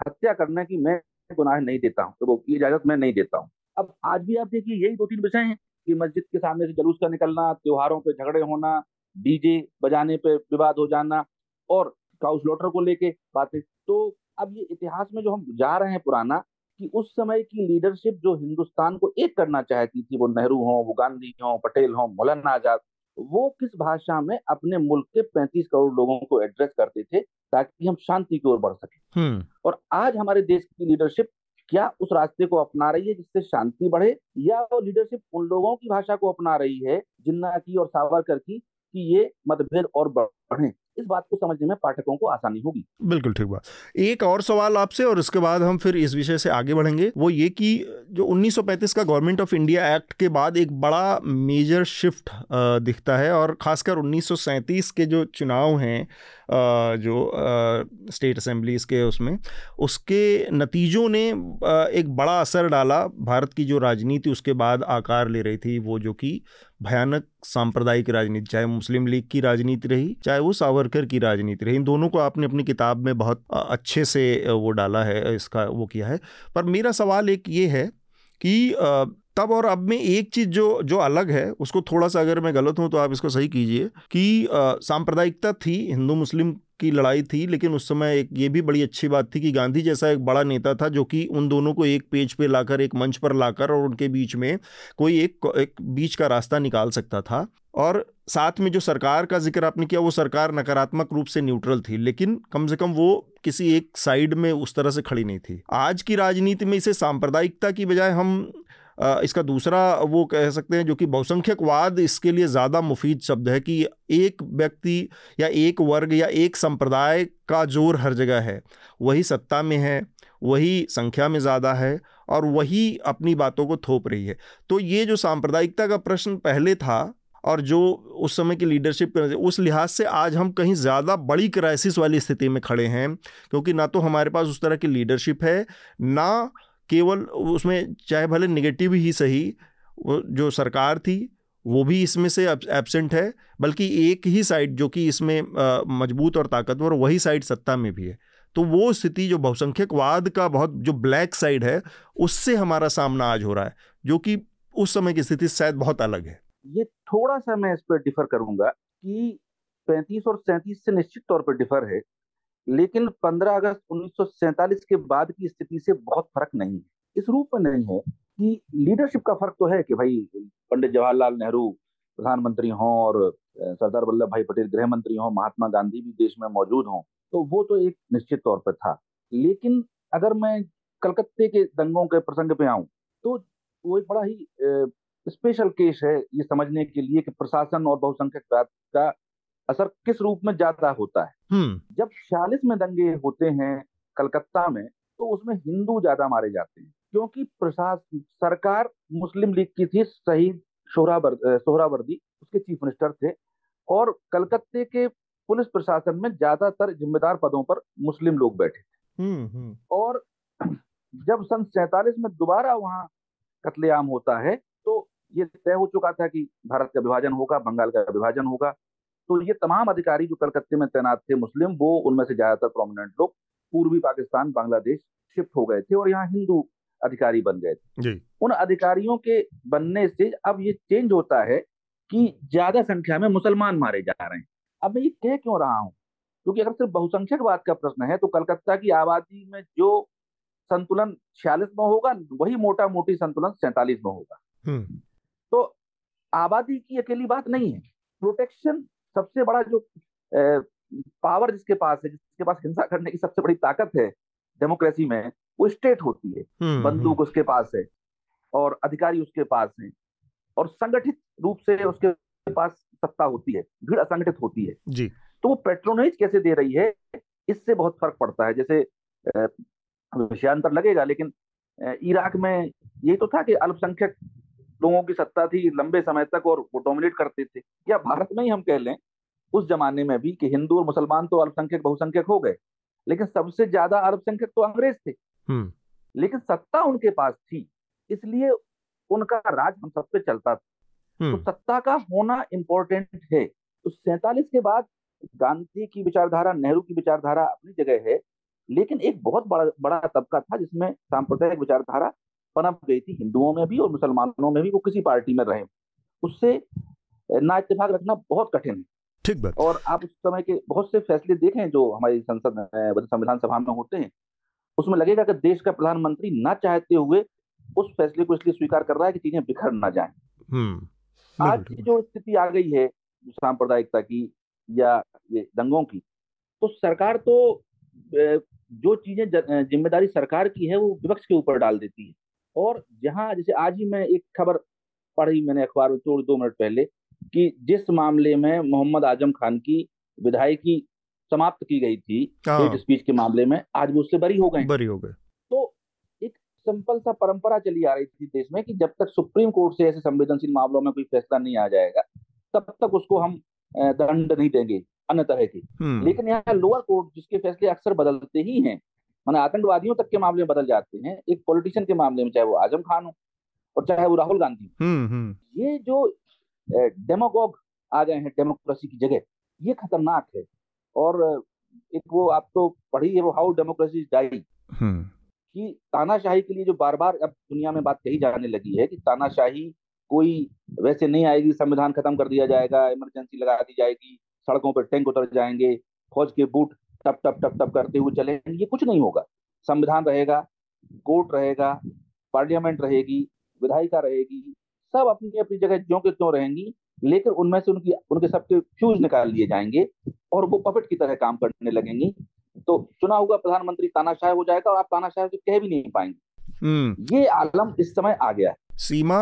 हत्या करने की मैं गुनाह नहीं देता हूँ तो वो इजाज़त मैं नहीं देता हूँ। अब आज भी आप देखिए यही दो तीन विषय हैं कि मस्जिद के सामने से जलूस का निकलना त्योहारों पे झगड़े होना डीजे बजाने पे विवाद हो जाना और काउस लोटर को लेके बातें तो अब ये इतिहास में जो हम जा रहे हैं पुराना कि उस समय की लीडरशिप जो हिंदुस्तान को एक करना चाहती थी वो नेहरू हो वो गांधी हो पटेल हो मौलाना आज़ाद वो किस भाषा में अपने मुल्क के 35 करोड़ लोगों को एड्रेस करते थे ताकि हम शांति की ओर बढ़ सके हम्म। और आज हमारे देश की लीडरशिप क्या उस रास्ते को अपना रही है जिससे शांति बढ़े या वो लीडरशिप उन लोगों की भाषा को अपना रही है जिन्ना की और सावरकर की कि ये मतभेद और बढ़े। इस बात को समझने में पाठकों को आसानी होगी। बिल्कुल, ठीक बात। एक और सवाल आपसे, और उसके बाद हम फिर इस विषय से आगे बढ़ेंगे, वो ये कि जो 1935 का गवर्नमेंट ऑफ़ इंडिया एक्ट के बाद एक बड़ा मेजर शिफ्ट दिखता है, और खासकर 1937 के जो चुनाव हैं जो स्टेट असेंबलीज के उसमें, उसके नतीजों ने एक बड़ा असर डाला। भारत की जो राजनीति उसके बाद आकार ले रही थी, वो जो कि भयानक सांप्रदायिक राजनीति, चाहे मुस्लिम लीग की राजनीति रही, चाहे वो सावरकर की राजनीति रही। इन दोनों को आपने अपनी किताब में बहुत अच्छे से वो डाला है इसका वो किया है। पर मेरा सवाल एक ये है कि तब और अब में एक चीज़ जो जो अलग है, उसको थोड़ा सा अगर मैं गलत हूँ तो आप इसको सही कीजिए कि सांप्रदायिकता थी, हिंदू मुस्लिम की लड़ाई थी, लेकिन उस समय एक ये भी बड़ी अच्छी बात थी कि गांधी जैसा एक बड़ा नेता था जो कि उन दोनों को एक पेज पे लाकर, एक मंच पर लाकर और उनके बीच में कोई एक एक बीच का रास्ता निकाल सकता था। और साथ में जो सरकार का ज़िक्र आपने किया, वो सरकार नकारात्मक रूप से न्यूट्रल थी, लेकिन कम से कम वो किसी एक साइड में उस तरह से खड़ी नहीं थी। आज की राजनीति में इसे सांप्रदायिकता की बजाय हम इसका दूसरा वो कह सकते हैं जो कि बहुसंख्यकवाद इसके लिए ज़्यादा मुफीद शब्द है कि एक व्यक्ति या एक वर्ग या एक संप्रदाय का ज़ोर हर जगह है। वही सत्ता में है, वही संख्या में ज़्यादा है और वही अपनी बातों को थोप रही है। तो ये जो सांप्रदायिकता का प्रश्न पहले था और जो उस समय की लीडरशिप उस लिहाज से आज हम कहीं ज़्यादा बड़ी क्राइसिस वाली स्थिति में खड़े हैं, क्योंकि ना तो हमारे पास उस तरह की लीडरशिप है, ना केवल उसमें, चाहे भले निगेटिव ही सही जो सरकार थी, वो भी इसमें से एबसेंट है, बल्कि एक ही साइड जो कि इसमें मज़बूत और ताकतवर, वही साइड सत्ता में भी है। तो वो स्थिति जो बहुसंख्यकवाद का बहुत, जो ब्लैक साइड है, उससे हमारा सामना आज हो रहा है, जो कि उस समय की स्थिति शायद बहुत अलग है। ये थोड़ा सा मैं इस पर डिफर करूँगा कि पैंतीस और सैंतीस से निश्चित तौर पर डिफर है, लेकिन 15 अगस्त उन्नीस के बाद की स्थिति से बहुत फ़र्क नहीं है। इस रूप में नहीं है कि लीडरशिप का फ़र्क तो है कि भाई पंडित जवाहरलाल नेहरू प्रधानमंत्री हों और सरदार वल्लभ भाई पटेल गृह मंत्री हों, महात्मा गांधी भी देश में मौजूद हों तो वो तो एक निश्चित तौर पर था। लेकिन अगर मैं कलकत्ते के दंगों के प्रसंग पे आऊँ तो वो एक बड़ा ही स्पेशल केस है ये समझने के लिए कि प्रशासन और बहुसंख्यक का असर किस रूप में ज़्यादा होता है हम्म। जब छियालीस में दंगे होते हैं कलकत्ता में तो उसमें हिंदू ज़्यादा मारे जाते हैं क्योंकि प्रशासन सरकार मुस्लिम लीग की थी शहीद सोहरावर्दी उसके चीफ मिनिस्टर थे और कलकत्ते के पुलिस प्रशासन में ज़्यादातर जिम्मेदार पदों पर मुस्लिम लोग बैठे थे हम्म, हम्म। और जब सन सैतालीस में दोबारा वहाँ कत्लेआम होता है ये तय हो चुका था कि भारत का विभाजन होगा बंगाल का विभाजन होगा। तो ये तमाम अधिकारी जो कलकत्ते में तैनात थे मुस्लिम वो उनमें से ज़्यादातर प्रोमिनेंट लोग पूर्वी पाकिस्तान बांग्लादेश शिफ्ट हो गए थे और यहाँ हिंदू अधिकारी बन गए थे। उन अधिकारियों के बनने से अब ये चेंज होता है कि ज़्यादा संख्या में मुसलमान मारे जा रहे हैं। अब मैं ये कह क्यों रहा हूँ? क्योंकि अगर सिर्फ़ बहुसंख्यक बात का प्रश्न है तो कलकत्ता की आबादी में जो संतुलन छियालीस में होगा वही मोटा मोटी संतुलन सैतालीस में होगा। हम्म। आबादी की अकेली बात नहीं है। प्रोटेक्शन सबसे बड़ा जो ए, पावर जिसके पास है जिसके पास हिंसा करने की सबसे बड़ी ताकत है डेमोक्रेसी में वो स्टेट होती है। हम्म, बंदूक हम्म। उसके पास है और अधिकारी उसके पास है और संगठित रूप से उसके पास सत्ता होती है भीड़ असंगठित होती है। जी। तो वो पेट्रोनेज कैसे दे रही है इससे बहुत फ़र्क पड़ता है। जैसे विषयांतर लगेगा लेकिन इराक में यही तो था कि अल्पसंख्यक लोगों की सत्ता थी लंबे समय तक और वो डोमिनेट करते थे या भारत में ही हम कह लें उस जमाने में भी कि हिंदू और मुसलमान तो अल्पसंख्यक बहुसंख्यक हो गए लेकिन सबसे ज़्यादा अल्पसंख्यक तो अंग्रेज़ थे हम्म। लेकिन सत्ता उनके पास थी इसलिए उनका राज हम सब पे चलता था तो हम्म। सत्ता का होना इम्पोर्टेंट है तो सैतालीस के बाद गांधी की विचारधारा नेहरू की विचारधारा अपनी जगह है लेकिन एक बहुत बड़ा बड़ा तबका था जिसमें सांप्रदायिक विचारधारा पनप गई थी हिंदुओं में भी और मुसलमानों में भी वो किसी पार्टी में रहे। उससे ना इतफाक रखना बहुत कठिन है। ठीक बात। और आप उस समय के बहुत से फैसले देखें जो हमारी संसद संविधान सभा में होते हैं उसमें लगेगा कि देश का प्रधानमंत्री ना चाहते हुए उस फैसले को इसलिए स्वीकार कर रहा है कि चीज़ें बिखर ना जाए। हम्म। आज की जो स्थिति आ गई है सांप्रदायिकता की या ये दंगों की तो सरकार तो जो चीज़ें ज़िम्मेदारी सरकार की है वो विपक्ष के ऊपर डाल देती है। और जहाँ जैसे आज ही मैं एक खबर पढ़ी मैंने अखबार में थोड़ी दो मिनट पहले कि जिस मामले में मोहम्मद आज़म खान की विधायकी समाप्त की गई थी हेट स्पीच के मामले में आज वो उससे बरी हो गए। बरी हो गए। तो एक सिंपल सा परंपरा चली आ रही थी देश में कि जब तक सुप्रीम कोर्ट से ऐसे संवेदनशील मामलों में कोई फैसला नहीं आ जाएगा तब तक उसको हम दंड नहीं देंगे अन्य तरह के। हम्म। लेकिन यहाँ लोअर कोर्ट जिसके फैसले अक्सर बदलते ही हैं मैंने आतंकवादियों तक के मामले में बदल जाते हैं एक पॉलिटिशियन के मामले में चाहे वो आज़म खान हो और चाहे वो राहुल गांधी हम्म, हम्म। ये जो डेमोगोग आ गए हैं डेमोक्रेसी की जगह ये खतरनाक है। और एक वो आप तो पढ़ी है वो हाउ डेमोक्रेसी डाई कि तानाशाही के लिए जो बार बार अब दुनिया में बात कही जाने लगी है कि तानाशाही कोई वैसे नहीं आएगी संविधान खत्म कर दिया जाएगा इमरजेंसी लगा दी जाएगी सड़कों पर टैंक उतर जाएँगे फौज के बूट टप टप टप टप करते हुए चले ये कुछ नहीं होगा। संविधान रहेगा कोर्ट रहेगा पार्लियामेंट रहेगी विधायिका रहेगी सब अपनी अपनी जगह ज्यो के त्यों रहेंगी लेकिन उनमें से उनकी उनके सबके फ्यूज निकाल लिए जाएँगे और वो पपेट की तरह काम करने लगेंगी। तो चुना हुआ प्रधानमंत्री तानाशाह हो जाएगा और आप तानाशाह से कह भी नहीं पाएँगे। हम्म। ये आलम इस समय आ गया है। सीमा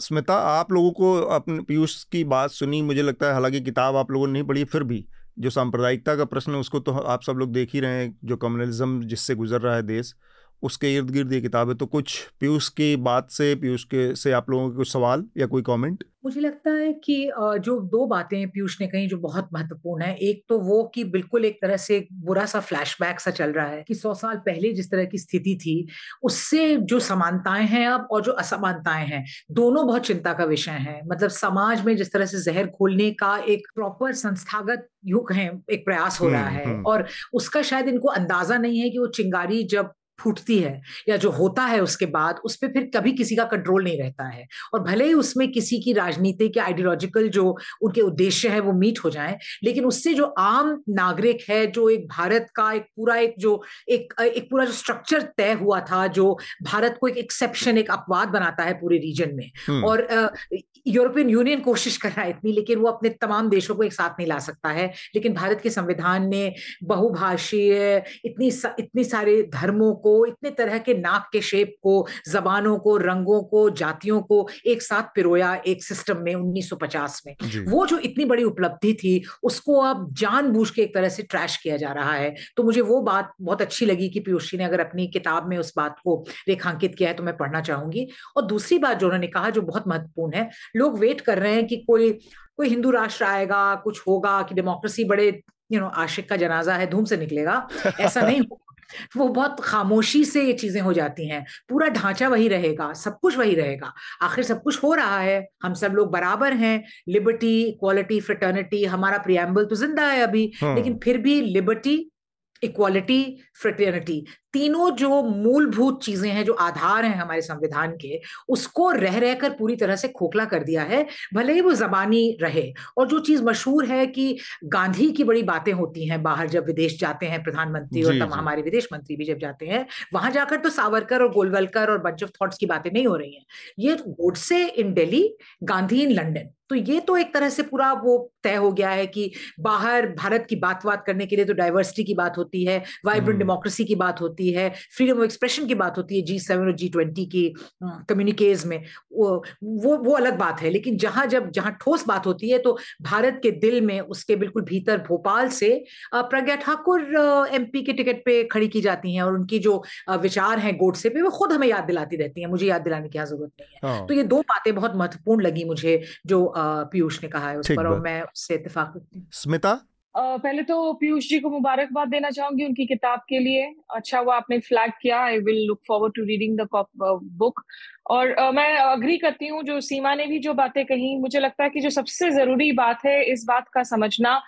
स्मिता आप लोगों को अपने पीयूष की बात सुनी मुझे लगता है हालाँकि किताब आप लोगों ने नहीं पढ़ी फिर भी। जो सांप्रदायिकता का प्रश्न है, उसको तो आप सब लोग देख ही रहे हैं, जो कम्युनलिज्म जिससे गुजर रहा है देश उसके इर्द गिर्द ये किताब है। तो कुछ पीयूष की बात से पीयूष के से आप लोगों के कुछ सवाल या कोई कमेंट मुझे लगता है कि जो दो बातें पीयूष ने कही जो बहुत महत्वपूर्ण है। एक तो वो कि बिल्कुल एक तरह से बुरा सा फ्लैशबैक सा चल रहा है कि सौ साल पहले जिस तरह की स्थिति थी उससे जो समानताएँ हैं अब और जो असमानताएँ हैं दोनों बहुत चिंता का विषय है। मतलब समाज में जिस तरह से जहर खोलने का एक प्रॉपर संस्थागत युग है एक प्रयास हो रहा हम्म, है हम्म। और उसका शायद इनको अंदाज़ा नहीं है कि वो चिंगारी जब फूटती है या जो होता है उसके बाद उस पर फिर कभी किसी का कंट्रोल नहीं रहता है। और भले ही उसमें किसी की राजनीतिक या आइडियोलॉजिकल जो उनके उद्देश्य है वो मीट हो जाए लेकिन उससे जो आम नागरिक है जो एक भारत का एक पूरा एक जो एक एक पूरा जो स्ट्रक्चर तय हुआ था जो भारत को एक एक्सेप्शन एक अपवाद बनाता है पूरे रीजन में। हम्म। और यूरोपियन यूनियन कोशिश कर रहा है इतनी लेकिन वो अपने तमाम देशों को एक साथ नहीं ला सकता है। लेकिन भारत के संविधान ने बहुभाषीय इतनी सा, इतनी सारे धर्मों को इतने तरह के नाक के शेप को जबानों को रंगों को जातियों को एक साथ पिरोया एक सिस्टम में 1950 में। वो जो इतनी बड़ी उपलब्धि थी उसको अब जानबूझ के एक तरह से ट्रैश किया जा रहा है। तो मुझे वो बात बहुत अच्छी लगी कि पीयूष ने अगर अपनी किताब में उस बात को रेखांकित किया है तो मैं पढ़ना चाहूँगी। और दूसरी बात जो उन्होंने कहा जो बहुत महत्वपूर्ण है लोग वेट कर रहे हैं कि कोई कोई हिंदू राष्ट्र आएगा कुछ होगा कि डेमोक्रेसी बड़े यू नो आशिक का जनाजा है धूम से निकलेगा। ऐसा नहीं वो बहुत खामोशी से ये चीज़ें हो जाती हैं पूरा ढांचा वही रहेगा सब कुछ वही रहेगा आखिर सब कुछ हो रहा है हम सब लोग बराबर हैं लिबर्टी इक्वालिटी फ्रटर्निटी हमारा प्रियम्बल तो ज़िंदा है अभी हाँ। लेकिन फिर भी लिबर्टी इक्वालिटी फ्रेटर्निटी तीनों जो मूलभूत चीज़ें हैं जो आधार हैं हमारे संविधान के उसको रह रहकर पूरी तरह से खोखला कर दिया है भले ही वो जबानी रहे। और जो चीज़ मशहूर है कि गांधी की बड़ी बातें होती हैं बाहर जब विदेश जाते हैं प्रधानमंत्री और तमाम हमारे विदेश मंत्री भी जब जाते हैं वहाँ जाकर तो सावरकर और गोलवलकर और बंच ऑफ़ थॉट्स की बातें नहीं हो रही हैं। ये Godse in Delhi Gandhi in London तो ये तो एक तरह से पूरा वो तय हो गया है कि बाहर भारत की बात बात करने के लिए तो डाइवर्सिटी की बात होती है वाइब्रेंट डेमोक्रेसी हम्म। की बात होती है फ्रीडम ऑफ़ एक्सप्रेशन की बात होती है जी सेवन और जी ट्वेंटी की कम्युनिकेज में वो वो वो अलग बात है लेकिन जहाँ जब जहाँ ठोस बात होती है तो भारत के दिल में उसके बिल्कुल भीतर भोपाल से प्रज्ञा ठाकुर एमपी के टिकट पे खड़ी की जाती हैं और उनकी जो विचार हैं गोडसे पे वो खुद हमें याद दिलाती रहती हैं मुझे याद दिलाने की ज़रूरत नहीं है हाँ। तो ये दो बातें बहुत महत्वपूर्ण लगी मुझे जो पीयूष ने कहा है उस पर और मैं उससे इतफाक रखती हूँ। स्मिता? Uh, पहले तो पीयूष जी को मुबारकबाद देना चाहूँगी उनकी किताब के लिए। अच्छा हुआ आपने फ्लैग किया। I will look forward to reading the book और uh, मैं अग्री करती हूँ जो सीमा ने भी जो बातें कही मुझे लगता है कि जो सबसे ज़रूरी बात है इस बात का समझना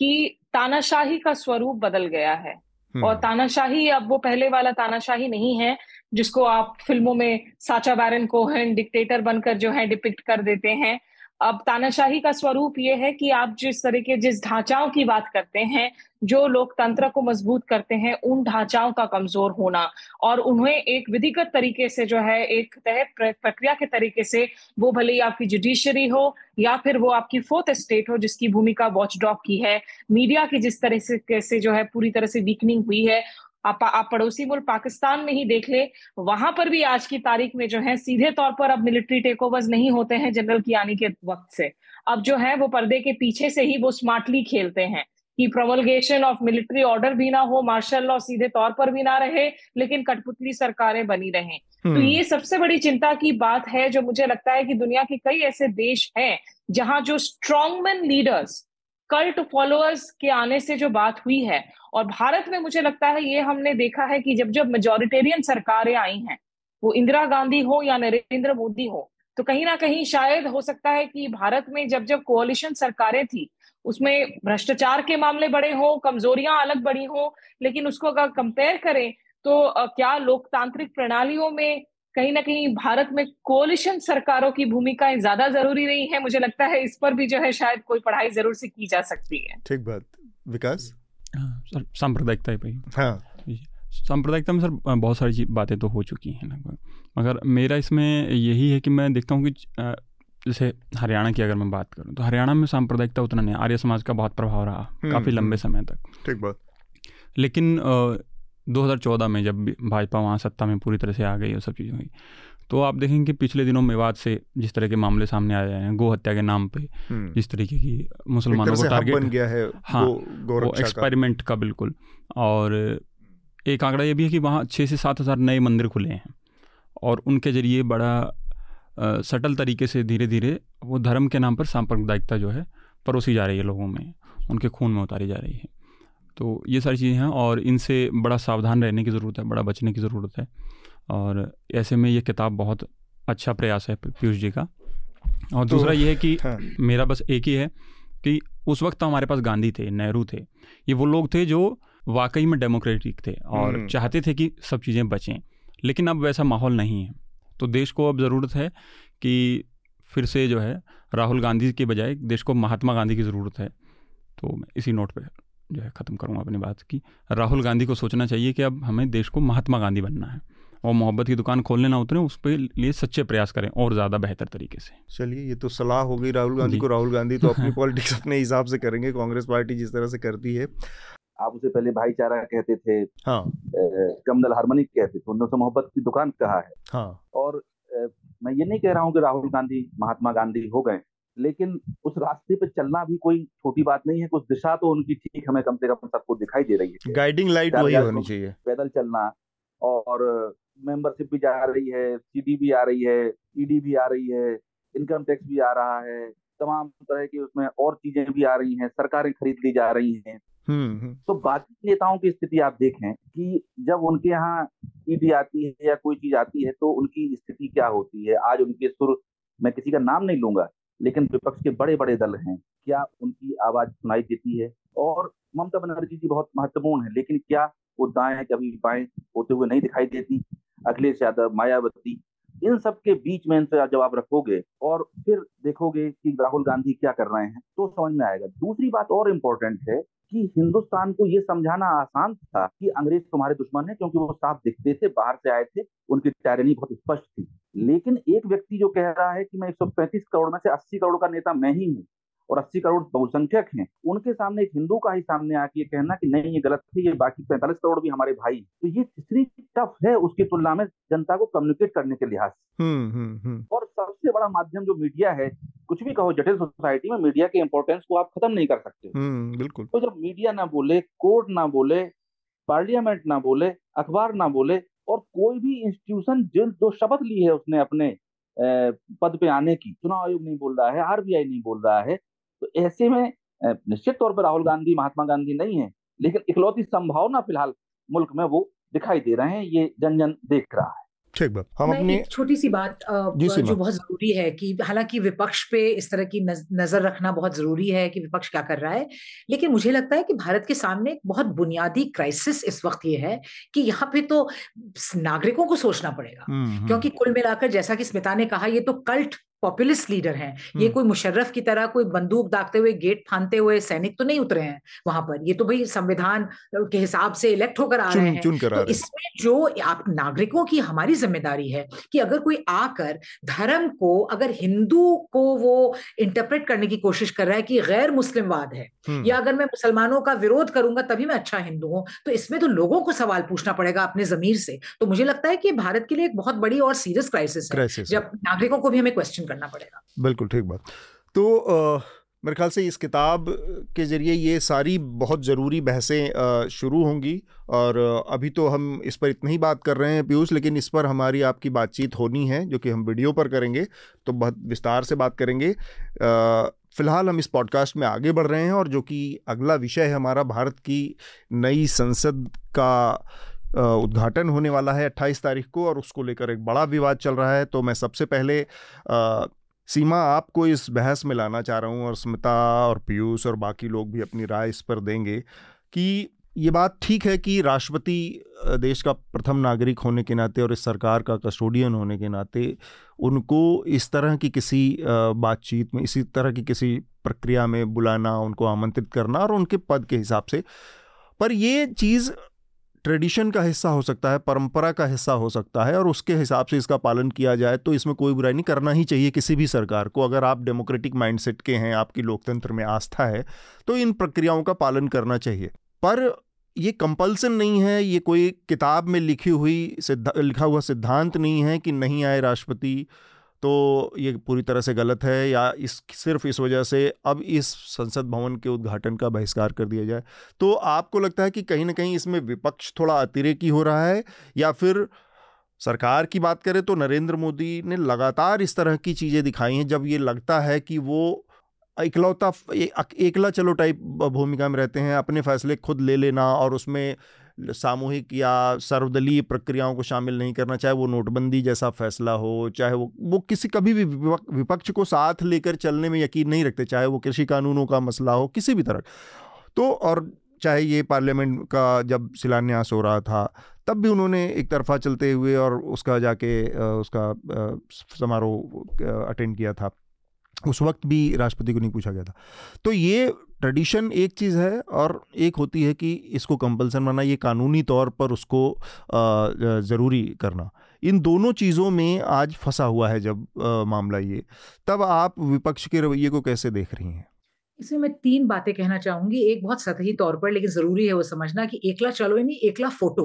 कि तानाशाही का स्वरूप बदल गया है। और हम्म। तानाशाही अब वो पहले वाला तानाशाही नहीं है जिसको आप फ़िल्मों में साचा बैरन कोहन डिक्टेटर बनकर जो है डिपिक्ट कर देते हैं। अब तानाशाही का स्वरूप ये है कि आप जिस तरीके, जिस ढांचाओं की बात करते हैं, जो लोकतंत्र को मज़बूत करते हैं, उन ढांचाओं का कमज़ोर होना और उन्हें एक विधिगत तरीके से जो है, एक तय प्रक्रिया के तरीके से वो भले ही आपकी जुडिशरी हो या फिर वो आपकी फोर्थ स्टेट हो जिसकी भूमिका वॉच डॉग की है मीडिया की जिस तरह से कैसे जो है पूरी तरह से वीकनिंग हुई है आप आप पड़ोसी मुल्क पाकिस्तान में ही देख ले वहाँ पर भी आज की तारीख में जो है सीधे तौर पर अब मिलिट्री टेक ओवर्स नहीं होते हैं जनरल कियानी के वक्त से अब जो है वो पर्दे के पीछे से ही वो स्मार्टली खेलते हैं कि प्रोमलगेशन ऑफ़ मिलिट्री ऑर्डर भी ना हो मार्शल लॉ सीधे तौर पर भी ना रहे लेकिन कठपुतली सरकारें बनी रहें तो हम्म। ये सबसे बड़ी चिंता की बात है जो मुझे लगता है कि दुनिया के कई ऐसे देश हैं जहाँ जो स्ट्रॉन्गमैन लीडर्स कल्ट फॉलोअर्स के आने से जो बात हुई है और भारत में मुझे लगता है ये हमने देखा है कि जब जब मेजोरिटेरियन सरकारें आई हैं, वो इंदिरा गांधी हो या नरेंद्र मोदी हो तो कहीं ना कहीं शायद हो सकता है कि भारत में जब जब कोalition सरकारें थी, उसमें भ्रष्टाचार के मामले बड़े हो, कमजोरियाँ अलग बड़ी हो, लेकिन उसको अगर कंपेयर करें तो क्या लोकतांत्रिक प्रणालियों में कहीं ना कहीं भारत में कोलिशन सरकारों की भूमिकाएँ ज़्यादा ज़रूरी रही है? मुझे लगता है इस पर भी जो है शायद कोई पढ़ाई ज़रूर से की जा सकती है। ठीक बात। विकास? हाँ, सर सांप्रदायिकता पे हाँ। सांप्रदायिकता में सर बहुत सारी बातें तो हो चुकी हैं लगभग। मगर मेरा इसमें यही है कि मैं देखता हूँ कि जैसे हरियाणा की अगर मैं बात करूँ तो हरियाणा में सांप्रदायिकता उतना नहीं आर्य समाज का बहुत प्रभाव रहा हम्म, काफ़ी लंबे हम्म। समय तक। ठीक बात। लेकिन दो हज़ार चौदह में जब भाजपा वहाँ सत्ता में पूरी तरह से आ गई और सब चीज़ें हुई तो आप देखेंगे कि पिछले दिनों मेवात से जिस तरह के मामले सामने आए हैं गो हत्या के नाम पे हम्म। जिस तरीके की मुसलमानों को टारगेट बन गया है हाँ, गो, वो एक्सपेरिमेंट का। बिल्कुल। और एक आंकड़ा ये भी है कि वहाँ छः से सात हज़ार नए मंदिर खुले हैं और उनके ज़रिए बड़ा अ, सटल तरीके से धीरे धीरे वो धर्म के नाम पर सांप्रदायिकता जो है परोसी जा रही है लोगों में उनके खून में उतारी जा रही है। तो ये सारी चीज़ें हैं और इनसे बड़ा सावधान रहने की ज़रूरत है बड़ा बचने की ज़रूरत है। और ऐसे में ये किताब बहुत अच्छा प्रयास है पीयूष जी का। और तो- दूसरा ये है कि हाँ। मेरा बस एक ही है कि उस वक्त तो हमारे पास गांधी थे नेहरू थे। ये वो लोग थे जो वाकई में डेमोक्रेटिक थे और हम्म। चाहते थे कि सब चीज़ें बचें लेकिन अब वैसा माहौल नहीं है। तो देश को अब ज़रूरत है कि फिर से जो है राहुल गांधी के बजाय देश को महात्मा गांधी की ज़रूरत है। तो मैं इसी नोट पे जो है ख़त्म करूँगा अपनी बात की। राहुल गांधी को सोचना चाहिए कि अब हमें देश को महात्मा गांधी बनना है और मोहब्बत की दुकान खोलने ना उतरे उस पर लिए सच्चे प्रयास करें और ज़्यादा बेहतर तरीके से। चलिए ये तो सलाह हो गई राहुल गांधी को। राहुल गांधी तो अपनी पॉलिटिक्स अपने हिसाब से करेंगे कांग्रेस पार्टी जिस तरह से करती है। आप उसे पहले भाईचारा कहते थे हाँ। कमनल हारमोनिक कहते थे उन्होंने उसे मोहब्बत की दुकान कहा है। हाँ। और मैं ये नहीं कह रहा हूँ कि राहुल गांधी महात्मा गांधी हो गए। लेकिन उस रास्ते पे चलना भी कोई छोटी बात नहीं है कुछ दिशा तो उनकी ठीक हमें कम से कम सबको दिखाई दे रही है। गाइडिंग लाइट वही होनी चाहिए। पैदल चलना और मेंबरशिप भी जा रही है सीडी भी आ रही है ईडी भी आ रही है इनकम टैक्स भी आ रहा है तमाम तरह की उसमें और चीज़ें भी आ रही हैं सरकारें खरीद ली जा रही हैं। हम्म हम्म, तो बाकी नेताओं की स्थिति आप देखें कि जब उनके यहाँ ईडी आती है या कोई चीज़ आती है तो उनकी स्थिति क्या होती है? आज उनके सुर मैं किसी का नाम नहीं लूँगा लेकिन विपक्ष के बड़े बड़े दल हैं। क्या उनकी आवाज़ सुनाई देती है? और ममता बनर्जी जी बहुत महत्वपूर्ण है, लेकिन क्या वो दाएँ कभी बाएँ होते हुए नहीं दिखाई देती? अखिलेश यादव, मायावती इन सब के बीच में इनसे जब आप रखोगे और फिर देखोगे कि राहुल गांधी क्या कर रहे हैं तो समझ में आएगा। दूसरी बात और इम्पोर्टेंट है कि हिंदुस्तान को ये समझाना आसान था कि अंग्रेज़ तुम्हारे दुश्मन है, क्योंकि वो साफ़ दिखते थे, बाहर से आए थे, उनकी टैरनी बहुत स्पष्ट थी। लेकिन एक व्यक्ति जो कह रहा है कि मैं 135 करोड़ में से 80 करोड़ का नेता मैं ही हूँ और 80 करोड़ बहुसंख्यक हैं। उनके सामने एक हिंदू का ही सामने आके ये कहना कि नहीं ये गलत है ये बाकी 45 करोड़ भी हमारे भाई। तो ये कितनी टफ है उसकी तुलना में जनता को कम्युनिकेट करने के लिहाज से। हम्म हम्म हम्म। और सबसे बड़ा माध्यम जो मीडिया है कुछ भी कहो जटिल सोसाइटी में मीडिया के इम्पोर्टेंस को आप खत्म नहीं कर सकते। बिल्कुल। तो जब मीडिया ना बोले कोर्ट ना बोले पार्लियामेंट ना बोले अखबार ना बोले और कोई भी इंस्टीट्यूशन जिन जो शपथ ली है उसने अपने पद पे आने की चुनाव आयोग नहीं बोल रहा है आरबीआई नहीं बोल रहा है तो ऐसे में निश्चित तौर पर राहुल गांधी महात्मा गांधी नहीं है लेकिन इकलौती संभावना फ़िलहाल मुल्क में वो दिखाई दे रहे हैं ये जन जन देख रहा है। ठीक बात। हम अपनी छोटी सी बात जो बहुत ज़रूरी है कि हालाँकि विपक्ष पे इस तरह की नज़र रखना बहुत ज़रूरी है कि विपक्ष क्या कर रहा है लेकिन मुझे लगता है कि भारत के सामने एक बहुत बुनियादी क्राइसिस इस वक्त ये है कि यहाँ पे तो नागरिकों को सोचना पड़ेगा। हम्म, हम्म, क्योंकि कुल मिलाकर जैसा कि स्मिता ने कहा ये तो कल्ट पॉपुलिस्ट लीडर हैं। ये हम्म। कोई मुशर्रफ की तरह कोई बंदूक दागते हुए गेट फांदते हुए सैनिक तो नहीं उतरे हैं वहाँ पर। ये तो भाई संविधान के हिसाब से इलेक्ट होकर आ रहे हैं। चुन कर तो इसमें जो आप नागरिकों की हमारी ज़िम्मेदारी है कि अगर कोई आकर धर्म को अगर हिंदू को वो इंटरप्रेट करने की कोशिश कर रहा है कि गैर मुस्लिमवाद है हम्म, या अगर मैं मुसलमानों का विरोध करूँगा तभी मैं अच्छा हिंदू हूँ तो इसमें तो लोगों को सवाल पूछना पड़ेगा अपने जमीर से। तो मुझे लगता है कि भारत के लिए एक बहुत बड़ी और सीरियस क्राइसिस है। जब नागरिकों को भी हमें क्वेश्चन करना पड़ेगा। बिल्कुल, ठीक बात। तो मेरे ख्याल से इस किताब के ज़रिए ये सारी बहुत ज़रूरी बहसें शुरू होंगी और अभी तो हम इस पर इतनी ही बात कर रहे हैं पीयूष, लेकिन इस पर हमारी आपकी बातचीत होनी है, जो कि हम वीडियो पर करेंगे तो बहुत विस्तार से बात करेंगे। फ़िलहाल हम इस पॉडकास्ट में आगे बढ़ रहे हैं और जो कि अगला विषय है हमारा भारत की नई संसद का उद्घाटन होने वाला है 28 तारीख को और उसको लेकर एक बड़ा विवाद चल रहा है। तो मैं सबसे पहले सीमा, आपको इस बहस में लाना चाह रहा हूँ और स्मिता और पीयूष और बाकी लोग भी अपनी राय इस पर देंगे कि ये बात ठीक है कि राष्ट्रपति देश का प्रथम नागरिक होने के नाते और इस सरकार का कस्टोडियन होने के नाते उनको इस तरह की किसी बातचीत में, इसी तरह की किसी प्रक्रिया में बुलाना, उनको आमंत्रित करना और उनके पद के हिसाब से। पर ये चीज़ ट्रेडिशन का हिस्सा हो सकता है, परंपरा का हिस्सा हो सकता है और उसके हिसाब से इसका पालन किया जाए तो इसमें कोई बुराई नहीं, करना ही चाहिए किसी भी सरकार को। अगर आप डेमोक्रेटिक माइंडसेट के हैं, आपकी लोकतंत्र में आस्था है तो इन प्रक्रियाओं का पालन करना चाहिए। पर ये कंपल्सन नहीं है, ये कोई किताब में लिखी हुई लिखा हुआ सिद्धांत नहीं है कि नहीं आए राष्ट्रपति तो ये पूरी तरह से गलत है या इस, सिर्फ़ इस वजह से अब इस संसद भवन के उद्घाटन का बहिष्कार कर दिया जाए। तो आपको लगता है कि कहीं ना कहीं इसमें विपक्ष थोड़ा अतिरेकी हो रहा है या फिर सरकार की बात करें तो नरेंद्र मोदी ने लगातार इस तरह की चीज़ें दिखाई हैं, जब ये लगता है कि वो इकलौता एकला चलो टाइप भूमिका में रहते हैं, अपने फैसले खुद ले लेना और उसमें सामूहिक या सर्वदलीय प्रक्रियाओं को शामिल नहीं करना, चाहे वो नोटबंदी जैसा फैसला हो, चाहे वो वो किसी कभी भी विपक्ष को साथ लेकर चलने में यकीन नहीं रखते, चाहे वो कृषि कानूनों का मसला हो, किसी भी तरह। तो और चाहे ये पार्लियामेंट का जब शिलान्यास हो रहा था, तब भी उन्होंने एक तरफा चलते हुए और उसका जाके उसका समारोह अटेंड किया था। उस वक्त भी राष्ट्रपति को नहीं पूछा गया था। तो ये ट्रेडिशन एक चीज़ है और एक होती है कि इसको कंपलसन बनाना ये कानूनी तौर पर उसको ज़रूरी करना। इन दोनों चीज़ों में आज फंसा हुआ है जब आ, मामला ये तब आप विपक्ष के रवैये को कैसे देख रही हैं? इसमें मैं तीन बातें कहना चाहूँगी। एक बहुत सतही तौर पर लेकिन ज़रूरी है वो समझना कि एकला चलो नहीं एकला फ़ोटो।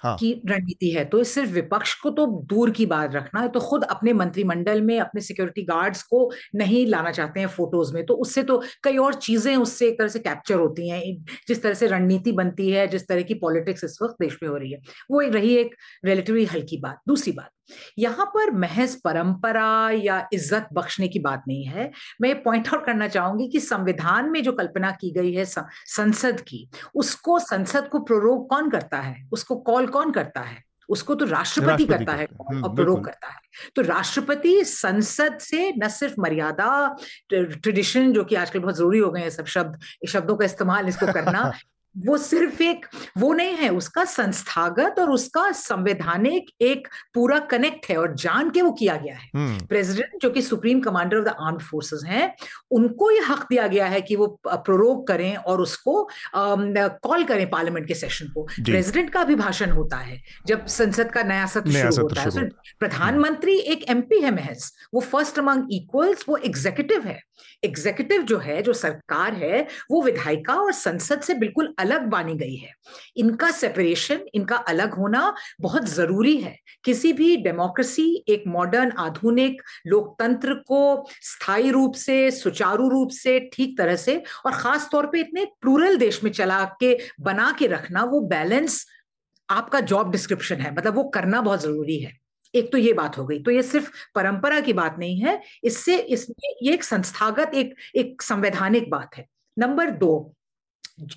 हाँ. की रणनीति है। तो सिर्फ़ विपक्ष को तो दूर की बात रखना है। तो खुद अपने मंत्रिमंडल में, अपने सिक्योरिटी गार्ड्स को नहीं लाना चाहते हैं फ़ोटोज़ में। तो उससे तो कई और चीज़ें उससे एक तरह से कैप्चर होती हैं। जिस तरह से रणनीति बनती है, जिस तरह की पॉलिटिक्स इस वक्त देश में हो रही है। वो रही एक रिलेटिवली हल्की बात। दूसरी बात यहाँ पर महज परंपरा या इज़्ज़त बख्शने की बात नहीं है। मैं पॉइंट आउट करना चाहूँगी कि संविधान में जो कल्पना की गई है संसद की उसको संसद को प्रोरोग कौन करता है? उसको कॉल कौन करता है? उसको तो राष्ट्रपति करता है हम्म, और प्रोरोग करता है। तो राष्ट्रपति संसद से न सिर्फ़ मर्यादा ट्रेडिशन जो कि आजकल बहुत ज़रूरी हो गए हैं सब शब्द शब्दों का इस्तेमाल इसको करना वो सिर्फ़ एक वो नहीं है उसका संस्थागत और उसका संवैधानिक एक पूरा कनेक्ट है और जान के वो किया गया है। President hmm. जो कि supreme commander of the armed forces हैं उनको ये हक दिया गया है कि वो प्रोरोग करें और उसको कॉल करें पार्लियामेंट के सेशन को। प्रेसिडेंट का अभिभाषण होता है जब संसद का नया सत्र शुरू होता है। प्रधानमंत्री एक एमपी है महज वो फ़र्स्ट अमंग इक्वल्स वो एग्जीक्यूटिव है। एग्जीक्यूटिव जो है जो सरकार है वो विधायिका और संसद से बिल्कुल अलग बानी गई है। इनका सेपरेशन इनका अलग होना बहुत ज़रूरी है। किसी भी डेमोक्रेसी एक मॉडर्न आधुनिक लोकतंत्र को स्थायी रूप से, सुचारू रूप से, ठीक तरह से और खास तौर पे इतने प्लूरल देश में चला के, बना के रखना, वो बैलेंस आपका जॉब डिस्क्रिप्शन है। मतलब वो करना बहुत ज़रूरी है। एक तो ये बात हो गई। तो ये सिर्फ़ परंपरा की बात नहीं है। इससे इसमें ये एक संस्थागत, एक एक संवैधानिक बात है। नंबर दो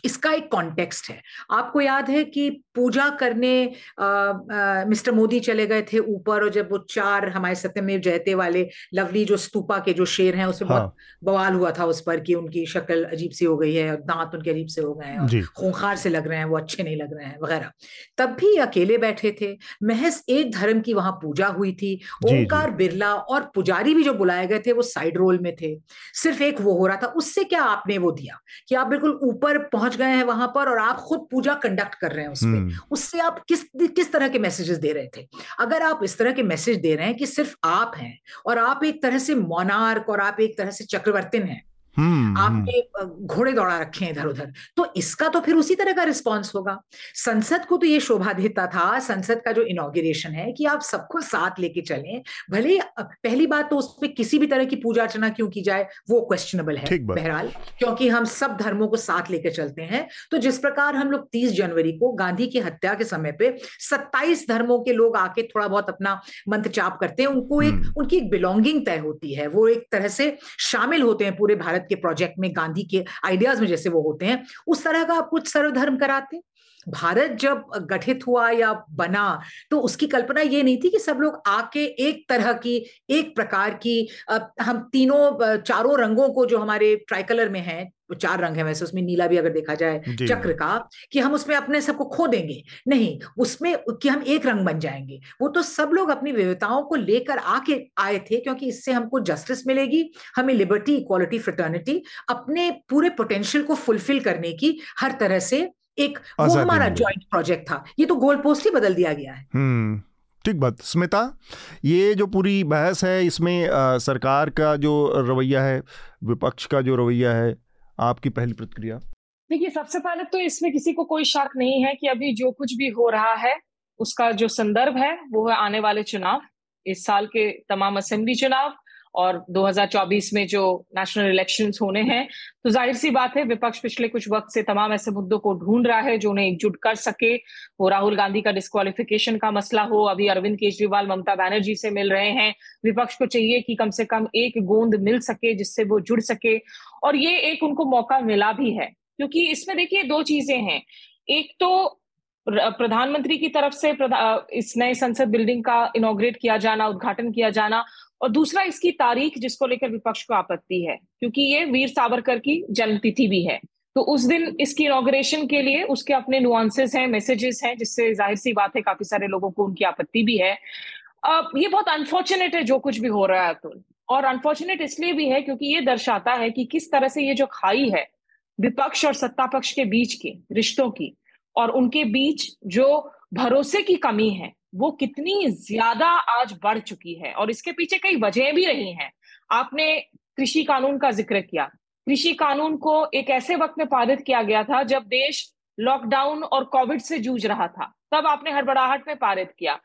इसका एक कॉन्टेक्स्ट है। आपको याद है कि पूजा करने आ, आ, मिस्टर मोदी चले गए थे ऊपर और जब वो चार हमारे सत्यमेव जयते वाले लवली जो स्तूपा के जो शेर हैं उसमें हाँ। बहुत बवाल हुआ था उस पर कि उनकी शक्ल अजीब सी हो गई है और दांत उनके अजीब से हो गए हैं खूंखार से लग रहे हैं वो अच्छे नहीं लग रहे हैं वगैरह। तब भी अकेले बैठे थे। महज एक धर्म की वहाँ पूजा हुई थी। ओंकार बिरला और पुजारी भी जो बुलाए गए थे वो साइड रोल में थे। सिर्फ़ एक वो हो रहा था। उससे क्या आपने वो दिया? कि आप बिल्कुल ऊपर पहुँच गए हैं वहाँ पर और आप खुद पूजा कंडक्ट कर रहे हैं उसमें हम्म। उससे आप किस किस तरह के मैसेजेस दे रहे थे अगर आप इस तरह के मैसेज दे रहे हैं कि सिर्फ़ आप हैं और आप एक तरह से मोनार्क और आप एक तरह से चक्रवर्तिन हैं आपने हम्म। घोड़े दौड़ा रखे हैं इधर उधर। तो इसका तो फिर उसी तरह का रिस्पॉन्स होगा। संसद को तो ये शोभा देता था संसद का जो इनोग्रेशन है कि आप सबको साथ लेके चलें। भले पहली बात तो उस पर किसी भी तरह की पूजा अर्चना क्यों की जाए वो क्वेश्चनेबल है बहरहाल। क्योंकि हम सब धर्मों को साथ लेके चलते हैं। तो जिस प्रकार हम लोग तीस जनवरी को गांधी की हत्या के समय पे सत्ताईस धर्मों के लोग आके थोड़ा बहुत अपना मंत्र चाप करते हैं उनको एक हम्म। उनकी एक बिलोंगिंग तय होती है। वो एक तरह से शामिल होते हैं पूरे भारत भारत के प्रोजेक्ट में गांधी के आइडियाज़ में जैसे वो होते हैं, उस तरह का आप कुछ सर्वधर्म कराते भारत जब गठित हुआ या बना तो उसकी कल्पना ये नहीं थी कि सब लोग आके एक तरह की एक प्रकार की हम तीनों चारों रंगों को जो हमारे ट्राइकलर में है वो चार रंग है वैसे उसमें नीला भी अगर देखा जाए चक्र का कि हम उसमें अपने सबको खो देंगे। नहीं उसमें कि हम एक रंग बन जाएँगे। वो तो सब लोग अपनी विविधताओं को लेकर आके आए थे क्योंकि इससे हमको जस्टिस मिलेगी हमें लिबर्टी इक्वालिटी फ्रटर्निटी अपने पूरे पोटेंशियल को फुलफिल करने की हर तरह से एक वो हमारा ज्वाइंट प्रोजेक्ट था। ये तो गोल पोस्ट ही बदल दिया गया है। हम्म ठीक बात। स्मिता ये जो पूरी बहस है इसमें आ, सरकार का जो रवैया है विपक्ष का जो रवैया है आपकी पहली प्रतिक्रिया? देखिए सबसे पहले तो इसमें किसी को कोई शक नहीं है कि अभी जो कुछ भी हो रहा है उसका जो संदर्भ है वो है आने वाले चुनाव इस साल के तमाम असेंबली चुनाव। और 2024 में जो नेशनल इलेक्शंस होने हैं तो ज़ाहिर सी बात है, विपक्ष पिछले कुछ वक्त से तमाम ऐसे मुद्दों को ढूंढ रहा है जो उन्हें एकजुट कर सके। वो राहुल गांधी का डिस्कालिफिकेशन का मसला हो, अभी अरविंद केजरीवाल, ममता बनर्जी से मिल रहे हैं। विपक्ष को चाहिए कि कम से कम एक गोंद मिल सके जिससे वो जुड़ सके। और ये एक उनको मौका मिला भी है, क्योंकि इसमें देखिए दो चीज़ें हैं। एक तो प्रधानमंत्री की तरफ़ से इस नए संसद बिल्डिंग का इनोग्रेट किया जाना, उद्घाटन किया जाना और दूसरा इसकी तारीख जिसको लेकर विपक्ष को आपत्ति है, क्योंकि ये वीर सावरकर की जन्मतिथि भी है। तो उस दिन इसकी इनोग्रेशन के लिए उसके अपने नुआंसेस हैं मैसेजेस हैं, जिससे ज़ाहिर सी बात है काफ़ी सारे लोगों को उनकी आपत्ति भी है। अब ये बहुत अनफॉर्चुनेट है, जो कुछ भी हो रहा है अतुल और अनफॉर्चुनेट इसलिए भी है क्योंकि ये दर्शाता है कि किस तरह से ये जो खाई है विपक्ष और सत्ता पक्ष के बीच के, रिश्तों की, और उनके बीच जो भरोसे की कमी है वो कितनी ज़्यादा आज बढ़ चुकी है और इसके पीछे कई वजह भी रही हैं। आपने कृषि कानून का ज़िक्र किया। कृषि कानून को एक ऐसे वक्त में पारित किया गया था जब देश लॉकडाउन और कोविड से जूझ रहा था। तब आपने हड़बड़ाहट में पारित किया।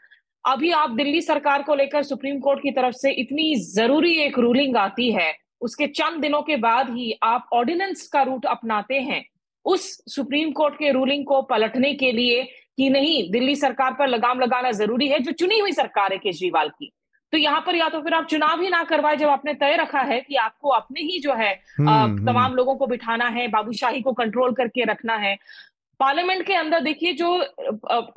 अभी आप दिल्ली सरकार को लेकर सुप्रीम कोर्ट की तरफ़ से इतनी ज़रूरी एक रूलिंग आती है, उसके चंद दिनों के बाद ही आप ऑर्डिनेंस का रूट अपनाते हैं। उस सुप्रीम कोर्ट के रूलिंग को पलटने के लिए कि नहीं दिल्ली सरकार पर लगाम लगाना ज़रूरी है जो चुनी हुई सरकार है केजरीवाल की तो यहाँ पर या तो फिर आप चुनाव ही ना करवाए जब आपने तय रखा है कि आपको अपने ही जो है हम्म, हम्म। तमाम लोगों को बिठाना है बाबूशाही को कंट्रोल करके रखना है पार्लियामेंट के अंदर देखिए जो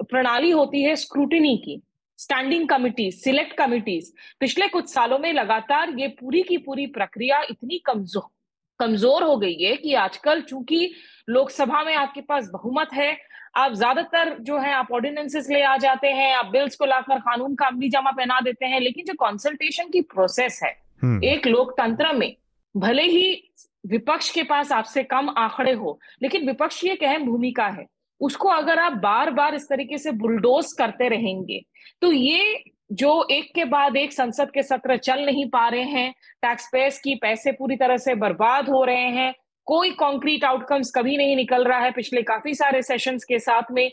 प्रणाली होती है स्क्रूटिनी की स्टैंडिंग कमिटीज सिलेक्ट कमिटीज पिछले कुछ सालों में लगातार ये पूरी की पूरी प्रक्रिया इतनी कमज़ोर कमज़ोर हो गई है कि आजकल चूँकि लोकसभा में आपके पास बहुमत है आप ज़्यादातर जो है आप ऑर्डिनेंसेस ले आ जाते हैं आप बिल्स को लाकर कानून का अमली जमा पहना देते हैं लेकिन जो कंसल्टेशन की प्रोसेस है हम्म। एक लोकतंत्र में भले ही विपक्ष के पास आपसे कम आंकड़े हो लेकिन विपक्ष की एक अहम भूमिका है उसको अगर आप बार बार इस तरीके से बुलडोज करते रहेंगे तो ये जो एक के बाद एक संसद के सत्र चल नहीं पा रहे हैं टैक्स पेयर्स की पैसे पूरी तरह से बर्बाद हो रहे हैं कोई कॉन्क्रीट आउटकम्स कभी नहीं निकल रहा है पिछले काफ़ी सारे सेशंस के साथ में।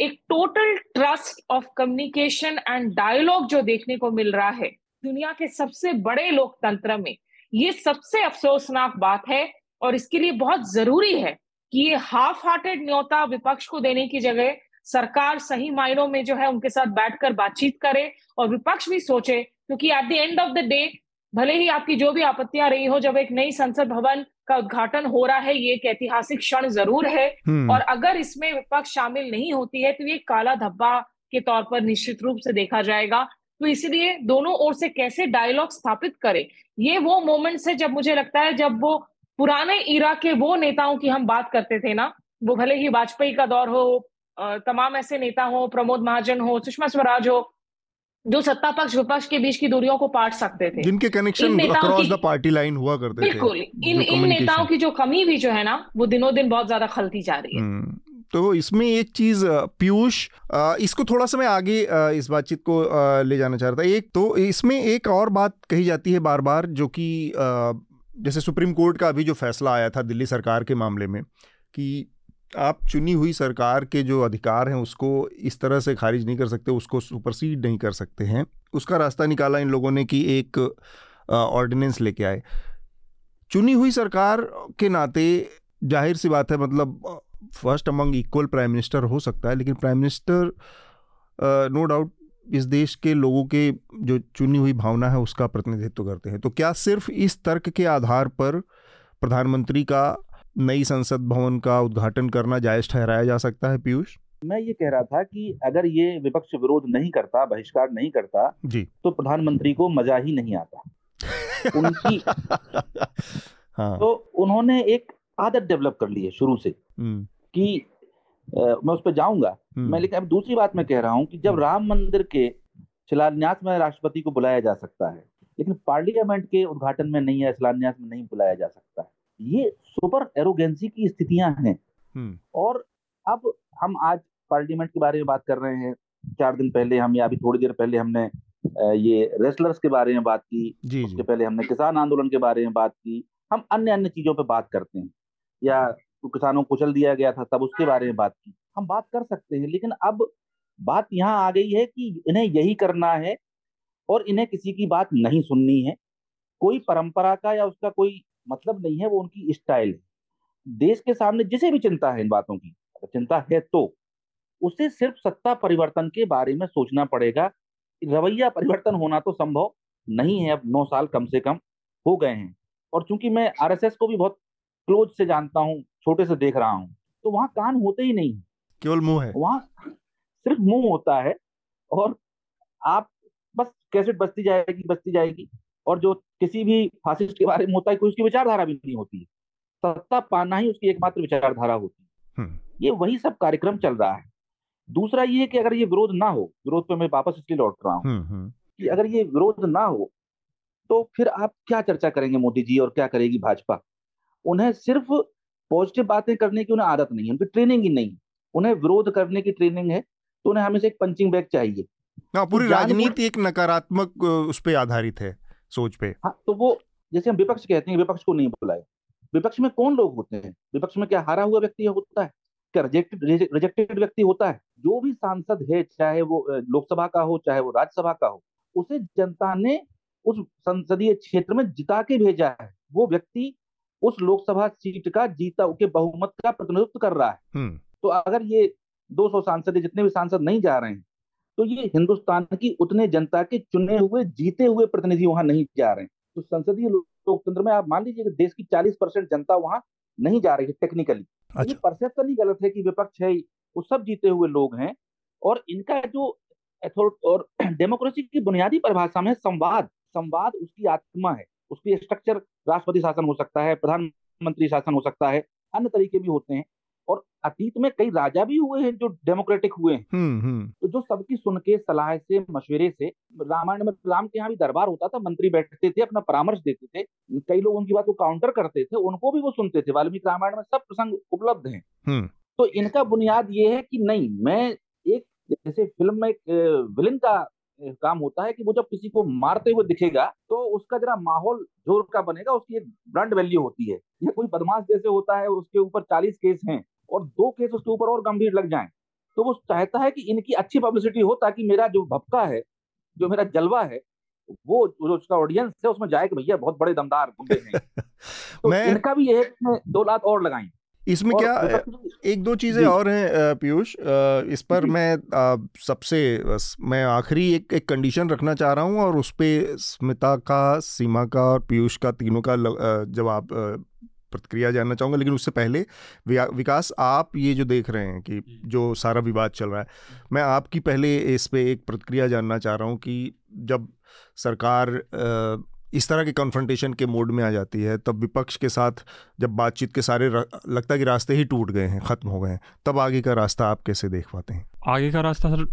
एक total trust of communication and dialogue जो देखने को मिल रहा है दुनिया के सबसे बड़े लोकतंत्र में, ये सबसे अफसोसनाक बात है और इसके लिए बहुत ज़रूरी है कि ये हाफ़ हार्टेड न्योता विपक्ष को देने की जगह सरकार सही मायनों में जो है उनके साथ बैठकर बातचीत करे और विपक्ष भी सोचे, क्योंकि at the end of the day भले ही आपकी जो भी आपत्तियाँ रही हो, जब एक नई संसद भवन का उद्घाटन हो रहा है ये एक ऐतिहासिक क्षण ज़रूर है हम्म। और अगर इसमें विपक्ष शामिल नहीं होती है तो ये काला धब्बा के तौर पर निश्चित रूप से देखा जाएगा तो इसलिए दोनों ओर से कैसे डायलॉग स्थापित करे ये वो मोमेंट्स है जब मुझे लगता है जब वो पुराने इरा के वो नेताओं की हम बात करते थे ना वो भले ही वाजपेयी का दौर हो तमाम ऐसे नेता हो प्रमोद महाजन हो सुषमा स्वराज हो जो सत्ता पक्ष विपक्ष के बीच की दूरियों को पाट सकते थे। जिनके connection across the party line हुआ करते बिल्कुल। इन इन नेताओं की जो कमी भी जो है ना वो दिनों दिन बहुत ज़्यादा खलती जा रही है। हम्म, तो इसमें एक चीज़ पीयूष इसको थोड़ा सा मैं आगे इस बातचीत को ले जाना चाह रहा था। एक तो इसमें एक और बात कही जाती है बार बार जो कि जैसे सुप्रीम कोर्ट का अभी जो फैसला आया था दिल्ली सरकार के मामले में कि आप चुनी हुई सरकार के जो अधिकार हैं, उसको इस तरह से खारिज नहीं कर सकते, उसको सुपरसीड नहीं कर सकते हैं। उसका रास्ता निकाला इन लोगों ने कि एक ऑर्डिनेंस लेके आए। चुनी हुई सरकार के नाते ज़ाहिर सी बात है मतलब first among equal prime minister हो सकता है, लेकिन प्राइम मिनिस्टर नो डाउट इस देश के लोगों के जो चुनी हुई भावना है, उसका प्रतिनिधित्व करते हैं। तो क्या सिर्फ़ इस तर्क के आधार पर प्रधानमंत्री का नई संसद भवन का उद्घाटन करना जायज़ ठहराया जा सकता है पीयूष मैं ये कह रहा था कि अगर ये विपक्ष विरोध नहीं करता बहिष्कार नहीं करता जी तो प्रधानमंत्री को मज़ा ही नहीं आता उनकी हाँ। तो उन्होंने एक आदत डेवलप कर ली है शुरू से हम्म। कि आ, मैं उस पर जाऊँगा हम्म। मैं लेकिन अब दूसरी बात मैं कह रहा हूँ कि जब हम्म। राम मंदिर के शिलान्यास में राष्ट्रपति को बुलाया जा सकता है लेकिन पार्लियामेंट के उद्घाटन में नहीं है शिलान्यास में नहीं बुलाया जा सकता है ये सुपर एरोगेंसी की स्थितियाँ हैं। हम्म। और अब हम आज पार्लियामेंट के बारे में बात कर रहे हैं। चार दिन पहले हम या अभी थोड़ी देर पहले हमने ये रेसलर्स के बारे में बात की। जी उसके जी। पहले हमने किसान आंदोलन के बारे में बात की। हम अन्य अन्य चीज़ों पर बात करते हैं। या तो किसानों को कुचल दिया गया था तब उसके बारे में बात की। हम बात कर सकते हैं लेकिन अब बात यहाँ आ गई है कि इन्हें यही करना है और इन्हें किसी की बात नहीं सुननी है। कोई परंपरा का या उसका कोई मतलब नहीं है वो उनकी स्टाइल है। देश के सामने जिसे भी चिंता है इन बातों की अगर चिंता है तो उसे सिर्फ़ सत्ता परिवर्तन के बारे में सोचना पड़ेगा। रवैया परिवर्तन होना तो संभव नहीं है अब नौ साल कम से कम हो गए हैं। और चूँकि मैं आरएसएस को भी बहुत क्लोज से जानता हूँ छोटे से देख रहा हूँ तो वहाँ कान होते ही नहीं केवल मुँह है। वहाँ सिर्फ़ मुँह होता है और आप बस कैसेट बचती जाएगी बचती जाएगी। और जो किसी भी फासिस्ट के बारे में होता है कोई उसकी विचारधारा भी नहीं होती। सत्ता पाना ही उसकी एकमात्र विचारधारा होती है। हम्म। ये वही सब कार्यक्रम चल रहा है। दूसरा ये कि अगर ये विरोध ना हो विरोध पे मैं वापस इसलिए लौट रहा हूँ हम्म, हम्म। कि अगर ये विरोध ना हो तो फिर आप क्या चर्चा करेंगे मोदी जी और क्या करेगी भाजपा? उन्हें सिर्फ़ पॉजिटिव बातें करने की उन्हें आदत नहीं है उनकी ट्रेनिंग ही नहीं। उन्हें विरोध करने की ट्रेनिंग है तो उन्हें हमेशा एक पंचिंग बैग चाहिए। हाँ पूरी तो राजनीति एक नकारात्मक उस पर आधारित है। सोच पे। हाँ तो वो जैसे हम विपक्ष कहते हैं विपक्ष को नहीं बुलाए। विपक्ष में कौन लोग होते हैं? विपक्ष में क्या हारा हुआ व्यक्ति होता है? क्या रिजेक्टेड रिजेक्टेड व्यक्ति होता है? जो भी सांसद है चाहे वो लोकसभा का हो चाहे वो राज्यसभा का हो उसे जनता ने उस संसदीय क्षेत्र में जिता के भेजा है। वो व्यक्ति उस लोकसभा सीट का जीता के बहुमत का प्रतिनिधित्व कर रहा है। हम्म। तो अगर ये 200 सांसद जितने भी सांसद नहीं जा रहे हैं तो ये हिंदुस्तान की उतने जनता के चुने हुए जीते हुए प्रतिनिधि वहाँ नहीं जा रहे हैं। तो संसदीय लोकतंत्र में आप मान लीजिए कि देश की 40 परसेंट जनता वहाँ नहीं जा रही है टेक्निकली ये अच्छा। परसेप्शन ही गलत है कि विपक्ष है वो सब जीते हुए लोग हैं और इनका जो और डेमोक्रेसी की बुनियादी परिभाषा में संवाद संवाद उसकी आत्मा है उसकी स्ट्रक्चर राष्ट्रपति शासन हो सकता है प्रधानमंत्री शासन हो सकता है अन्य तरीके भी होते हैं। और अतीत में कई राजा भी हुए हैं जो डेमोक्रेटिक हुए हैं। हम्म हम्म। तो जो सबकी सुन के सलाह से मशवरे से रामायण में राम के यहाँ भी दरबार होता था मंत्री बैठते थे अपना परामर्श देते थे कई लोग उनकी बात को काउंटर करते थे उनको भी वो सुनते थे। वाल्मीकि रामायण में सब प्रसंग उपलब्ध हैं। हम्म। तो इनका बुनियाद ये है कि नहीं मैं एक जैसे फ़िल्म में एक विलन का काम होता है कि वो जब किसी को मारते हुए दिखेगा तो उसका जरा माहौल ज़ोर का बनेगा उसकी एक ब्रांड वैल्यू होती है। या कोई बदमाश जैसे होता है उसके ऊपर चालीस केस हैं। और दो केस उसके ऊपर और गंभीर लग जाएँ तो वो चाहता है कि इनकी अच्छी पब्लिसिटी हो ताकि मेरा जो भपका है जो मेरा जलवा है वो जो उसका ऑडियंस है उसमें जाए कि भैया बहुत बड़े दमदार गुंडे हैं। तो मैं इनका भी ये है दो लाख और लगाएँ। इसमें और क्या एक दो चीज़ें और हैं पीयूष इस पर मैं सबसे बस मैं आखिरी एक एक कंडीशन रखना चाह रहा हूँ और उस पे स्मिता का सीमा का और पीयूष का तीनों का जवाब प्रतिक्रिया जानना चाहूँगा लेकिन उससे पहले विकास आप ये जो देख रहे हैं कि जो। सारा विवाद चल रहा है मैं आपकी पहले इस पर एक प्रतिक्रिया जानना चाह रहा हूँ कि जब सरकार इस तरह के कन्फ्रंटेशन के मोड में आ जाती है तब विपक्ष के साथ जब बातचीत के सारे लगता है कि रास्ते ही टूट गए हैं ख़त्म हो गए हैं तब आगे का रास्ता आप कैसे देख पाते हैं? आगे का रास्ता सर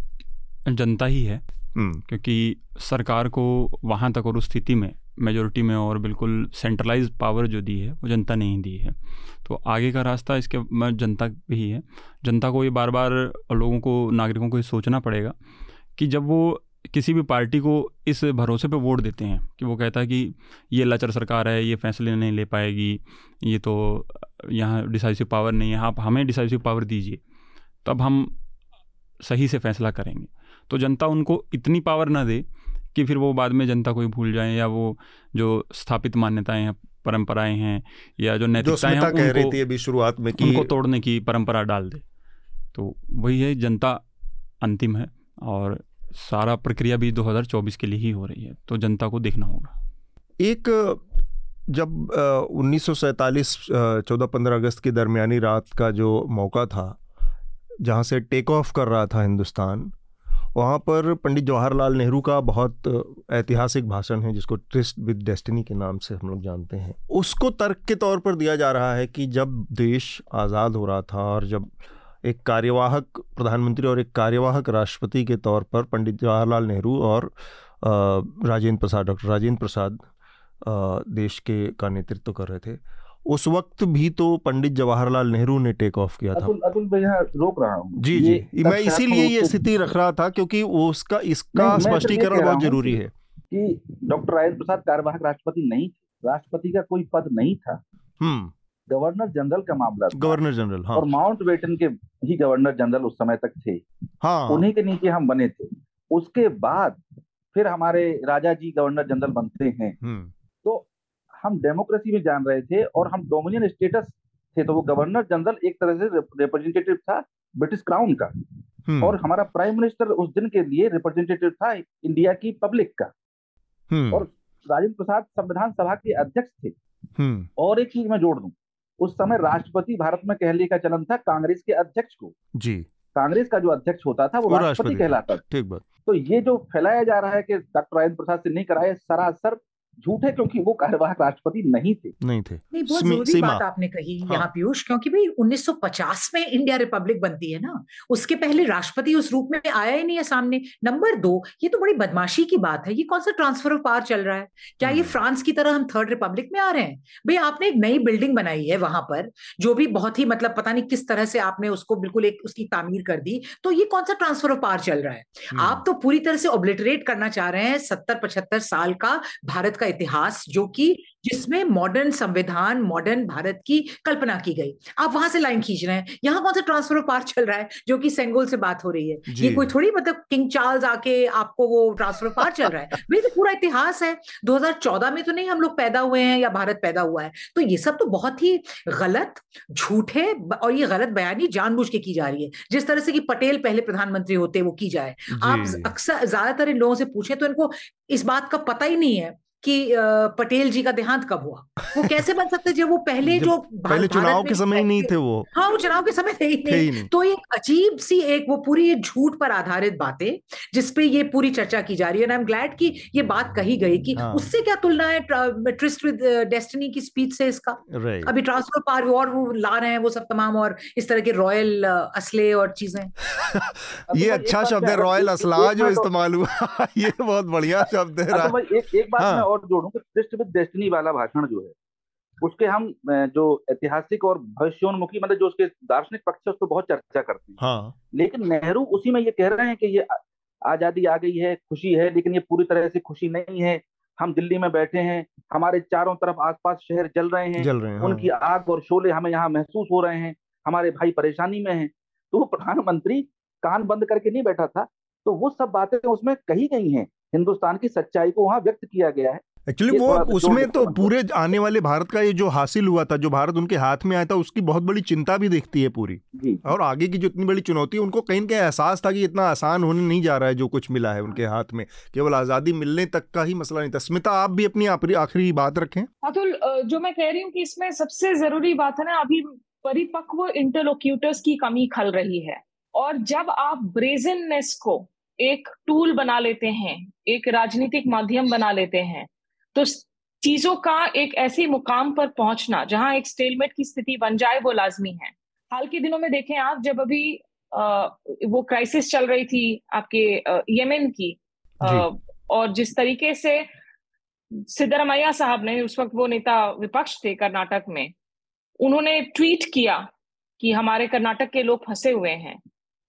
जनता ही है हम्म। क्योंकि सरकार को वहाँ तक और उस स्थिति में मेजोरिटी में और बिल्कुल सेंट्रलाइज पावर जो दी है, वो जनता ने ही दी है। तो आगे का रास्ता इसके में जनता ही है। जनता को ये बार बार लोगों को, नागरिकों को ये सोचना पड़ेगा कि जब वो किसी भी पार्टी को इस भरोसे पे वोट देते हैं कि वो कहता है कि ये लचर सरकार है, ये फैसले नहीं ले पाएगी, ये तो यहाँ डिसाइसिव पावर नहीं है, आप हमें डिसाइसिव पावर दीजिए, तब हम सही से फैसला करेंगे। तो जनता उनको इतनी पावर ना दे कि फिर वो बाद में जनता को ही भूल जाए या वो जो स्थापित मान्यताएँ हैं परंपराएँ हैं या जो नैतिकताएँ हैं कह रही थी अभी शुरुआत में कि उनको तोड़ने की परंपरा डाल दे। तो वही है जनता अंतिम है और सारा प्रक्रिया भी 2024 के लिए ही हो रही है तो जनता को देखना होगा। एक जब उन्नीस सौ सैंतालीस चौदह पंद्रह अगस्त की दरमियानी रात का जो मौका था जहाँ से टेक ऑफ़ कर रहा था हिंदुस्तान वहाँ पर पंडित जवाहरलाल नेहरू का बहुत ऐतिहासिक भाषण है, जिसको ट्रिस्ट विद डेस्टिनी के नाम से हम लोग जानते हैं। उसको तर्क के तौर पर दिया जा रहा है कि जब देश आज़ाद हो रहा था और जब एक कार्यवाहक प्रधानमंत्री और एक कार्यवाहक राष्ट्रपति के तौर पर पंडित जवाहरलाल नेहरू और राजेंद्र प्रसाद, डॉक्टर राजेंद्र प्रसाद देश के का नेतृत्व कर रहे थे उस वक्त भी तो पंडित जवाहरलाल नेहरू ने टेक ऑफ़ किया था। अतुल मैं यहाँ रोक रहा हूँ। जी जी। मैं इसीलिए ये स्थिति रख रहा था क्योंकि उसका इसका स्पष्टीकरण बहुत ज़रूरी है। कि डॉक्टर राजेंद्र प्रसाद कार्यवाहक राष्ट्रपति नहीं राष्ट्रपति का कोई पद नहीं था। हम्म। गवर्नर जनरल का मामला गवर्नर जनरल हाँ। और माउंट बेटन के ही गवर्नर जनरल उस समय तक थे। हाँ। उन्हीं के नीचे हम बने थे। उसके बाद फिर हमारे राजा जी गवर्नर जनरल बनते हैं। हम्म। हम डेमोक्रेसी में जान रहे थे और हम डोमिनियन स्टेटस थे तो वो गवर्नर जनरल एक तरह से रिप्रेजेंटेटिव था ब्रिटिश क्राउन का। हम्म, और हमारा प्राइम मिनिस्टर उस दिन के लिए रिप्रेजेंटेटिव था इंडिया की पब्लिक का। हम्म, और राजेंद्र प्रसाद संविधान सभा के अध्यक्ष थे। हम्म, और एक चीज़ मैं जोड़ दूँ उस समय राष्ट्रपति भारत में कहने का चलन था कांग्रेस के अध्यक्ष को। जी। कांग्रेस का जो अध्यक्ष होता था वो राष्ट्रपति। कहलाता ठीक बात। तो ये जो फैलाया जा रहा है कि डॉक्टर राजेंद्र प्रसाद से नहीं कराए सरासर झूठ है क्योंकि वो कार्यवाहक राष्ट्रपति नहीं थे। नहीं थे। नहीं बहुत ज़रूरी। बात आपने कही हाँ। यहाँ पीयूष क्योंकि भाई 1950 में इंडिया रिपब्लिक बनती है ना उसके पहले राष्ट्रपति उस रूप में आया ही नहीं है सामने। नंबर दो ये तो बड़ी बदमाशी की बात है ये कौन सा ट्रांसफ़र ऑफ़ पावर चल रहा है? क्या ये हम्म। फ्रांस की तरह हम थर्ड रिपब्लिक में आ रहे हैं? भाई आपने एक नई बिल्डिंग बनाई है वहाँ पर जो भी बहुत ही मतलब पता नहीं किस तरह से आपने उसको बिल्कुल एक उसकी तामीर कर दी तो ये कौन सा ट्रांसफ़र ऑफ़ पावर चल रहा है? हम्म, आप तो पूरी तरह से ऑब्लिटरेट करना चाह रहे हैं सत्तर पचहत्तर साल का भारत का इतिहास जो कि जिसमें मॉडर्न संविधान मॉडर्न भारत की कल्पना की गई। आप वहाँ से लाइन खींच रहे हैं। यहाँ कौन सा ट्रांसफ़र ऑफ़ पावर चल रहा है जो कि सेंगोल से बात हो रही है? ये कोई थोड़ी मतलब किंग चार्ल्स आके आपको वो ट्रांसफ़र ऑफ़ पावर चल रहा है? भाई तो पूरा इतिहास है। 2014 में तो नहीं हम लोग पैदा हुए हैं या भारत पैदा हुआ है। तो ये सब तो बहुत ही गलत झूठे और ये गलत बयानी जानबूझ के की जा रही है। जिस तरह से कि पटेल पहले प्रधानमंत्री होते वो की जाए। आप अक्सर ज़्यादातर इन लोगों से पूछे तो इनको इस बात का पता ही नहीं है कि पटेल जी का देहांत कब हुआ? वो कैसे बन सकते जब वो पहले जो पहले चुनाव के समय ही नहीं थे वो। हाँ वो चुनाव के समय थे ही थे नहीं। नहीं। तो एक अजीब सी एक वो पूरी ये झूठ पर आधारित बातें जिसपे ये पूरी चर्चा की जा रही है। आई एम ग्लैड कि ये बात कही गई कि हाँ। उससे क्या तुलना है ट्रिस्ट विद डेस्टिनी की स्पीच से इसका? अभी ट्रांसफ़र पार और वो ला रहे हैं वो सब तमाम और इस तरह के रॉयल असले और चीज़ें। ये अच्छा शब्द है रॉयल असला जो इस्तेमाल हुआ। ये बहुत बढ़िया शब्द है अतुल एक एक बात हाँ। मैं और जोड़ूं कि ट्रिस्ट विद डेस्टिनी वाला भाषण जो है उसके हम जो ऐतिहासिक और भविष्योन्मुखी मतलब जो उसके दार्शनिक पक्ष है उस पर बहुत चर्चा करते हैं। हाँ। लेकिन नेहरू उसी में ये कह रहे हैं कि ये आज़ादी आ गई है खुशी है लेकिन ये पूरी तरह से खुशी नहीं है। हम दिल्ली में बैठे हैं हमारे चारों तरफ़ आसपास शहर जल रहे हैं। जल रहे हैं उनकी हाँ। उनकी आग और शोले हमें यहाँ महसूस हो रहे हैं। हमारे भाई परेशानी में हैं। तो प्रधानमंत्री कान बंद करके नहीं बैठा था तो वो सब बातें उसमें कही गई हैं। हिंदुस्तान की सच्चाई को वहाँ व्यक्त किया गया है। एक्चुअली वो उसमें तो पूरे आने वाले भारत का ये जो हासिल हुआ था जो भारत उनके हाथ में आया था उसकी बहुत बड़ी चिंता भी दिखती है पूरी। और आगे की जो इतनी बड़ी चुनौती है उनको कहीं न कहीं एहसास था कि इतना आसान होने नहीं जा रहा है जो कुछ मिला है उनके हाथ में। केवल आज़ादी मिलने तक का ही मसला नहीं था। स्मिता आप भी अपनी आखिरी आखिरी बात रखें। अतुल जो मैं कह रही हूँ कि इसमें सबसे ज़रूरी बात है ना अभी परिपक्व इंटरलोक्यूटर्स की कमी खल रही है। और जब आप ब्रेजननेस को एक टूल बना लेते हैं एक राजनीतिक माध्यम बना लेते हैं। तो चीज़ों का एक ऐसे मुकाम पर पहुँचना जहाँ एक स्टेलमेट की स्थिति बन जाए वो लाजमी है। हाल के दिनों में देखें आप जब अभी अ, वो क्राइसिस चल रही थी आपके यमन की जी। और जिस तरीके से सिद्धरमैया साहब ने उस वक्त वो नेता विपक्ष थे कर्नाटक में उन्होंने ट्वीट किया कि हमारे कर्नाटक के लोग फंसे हुए हैं।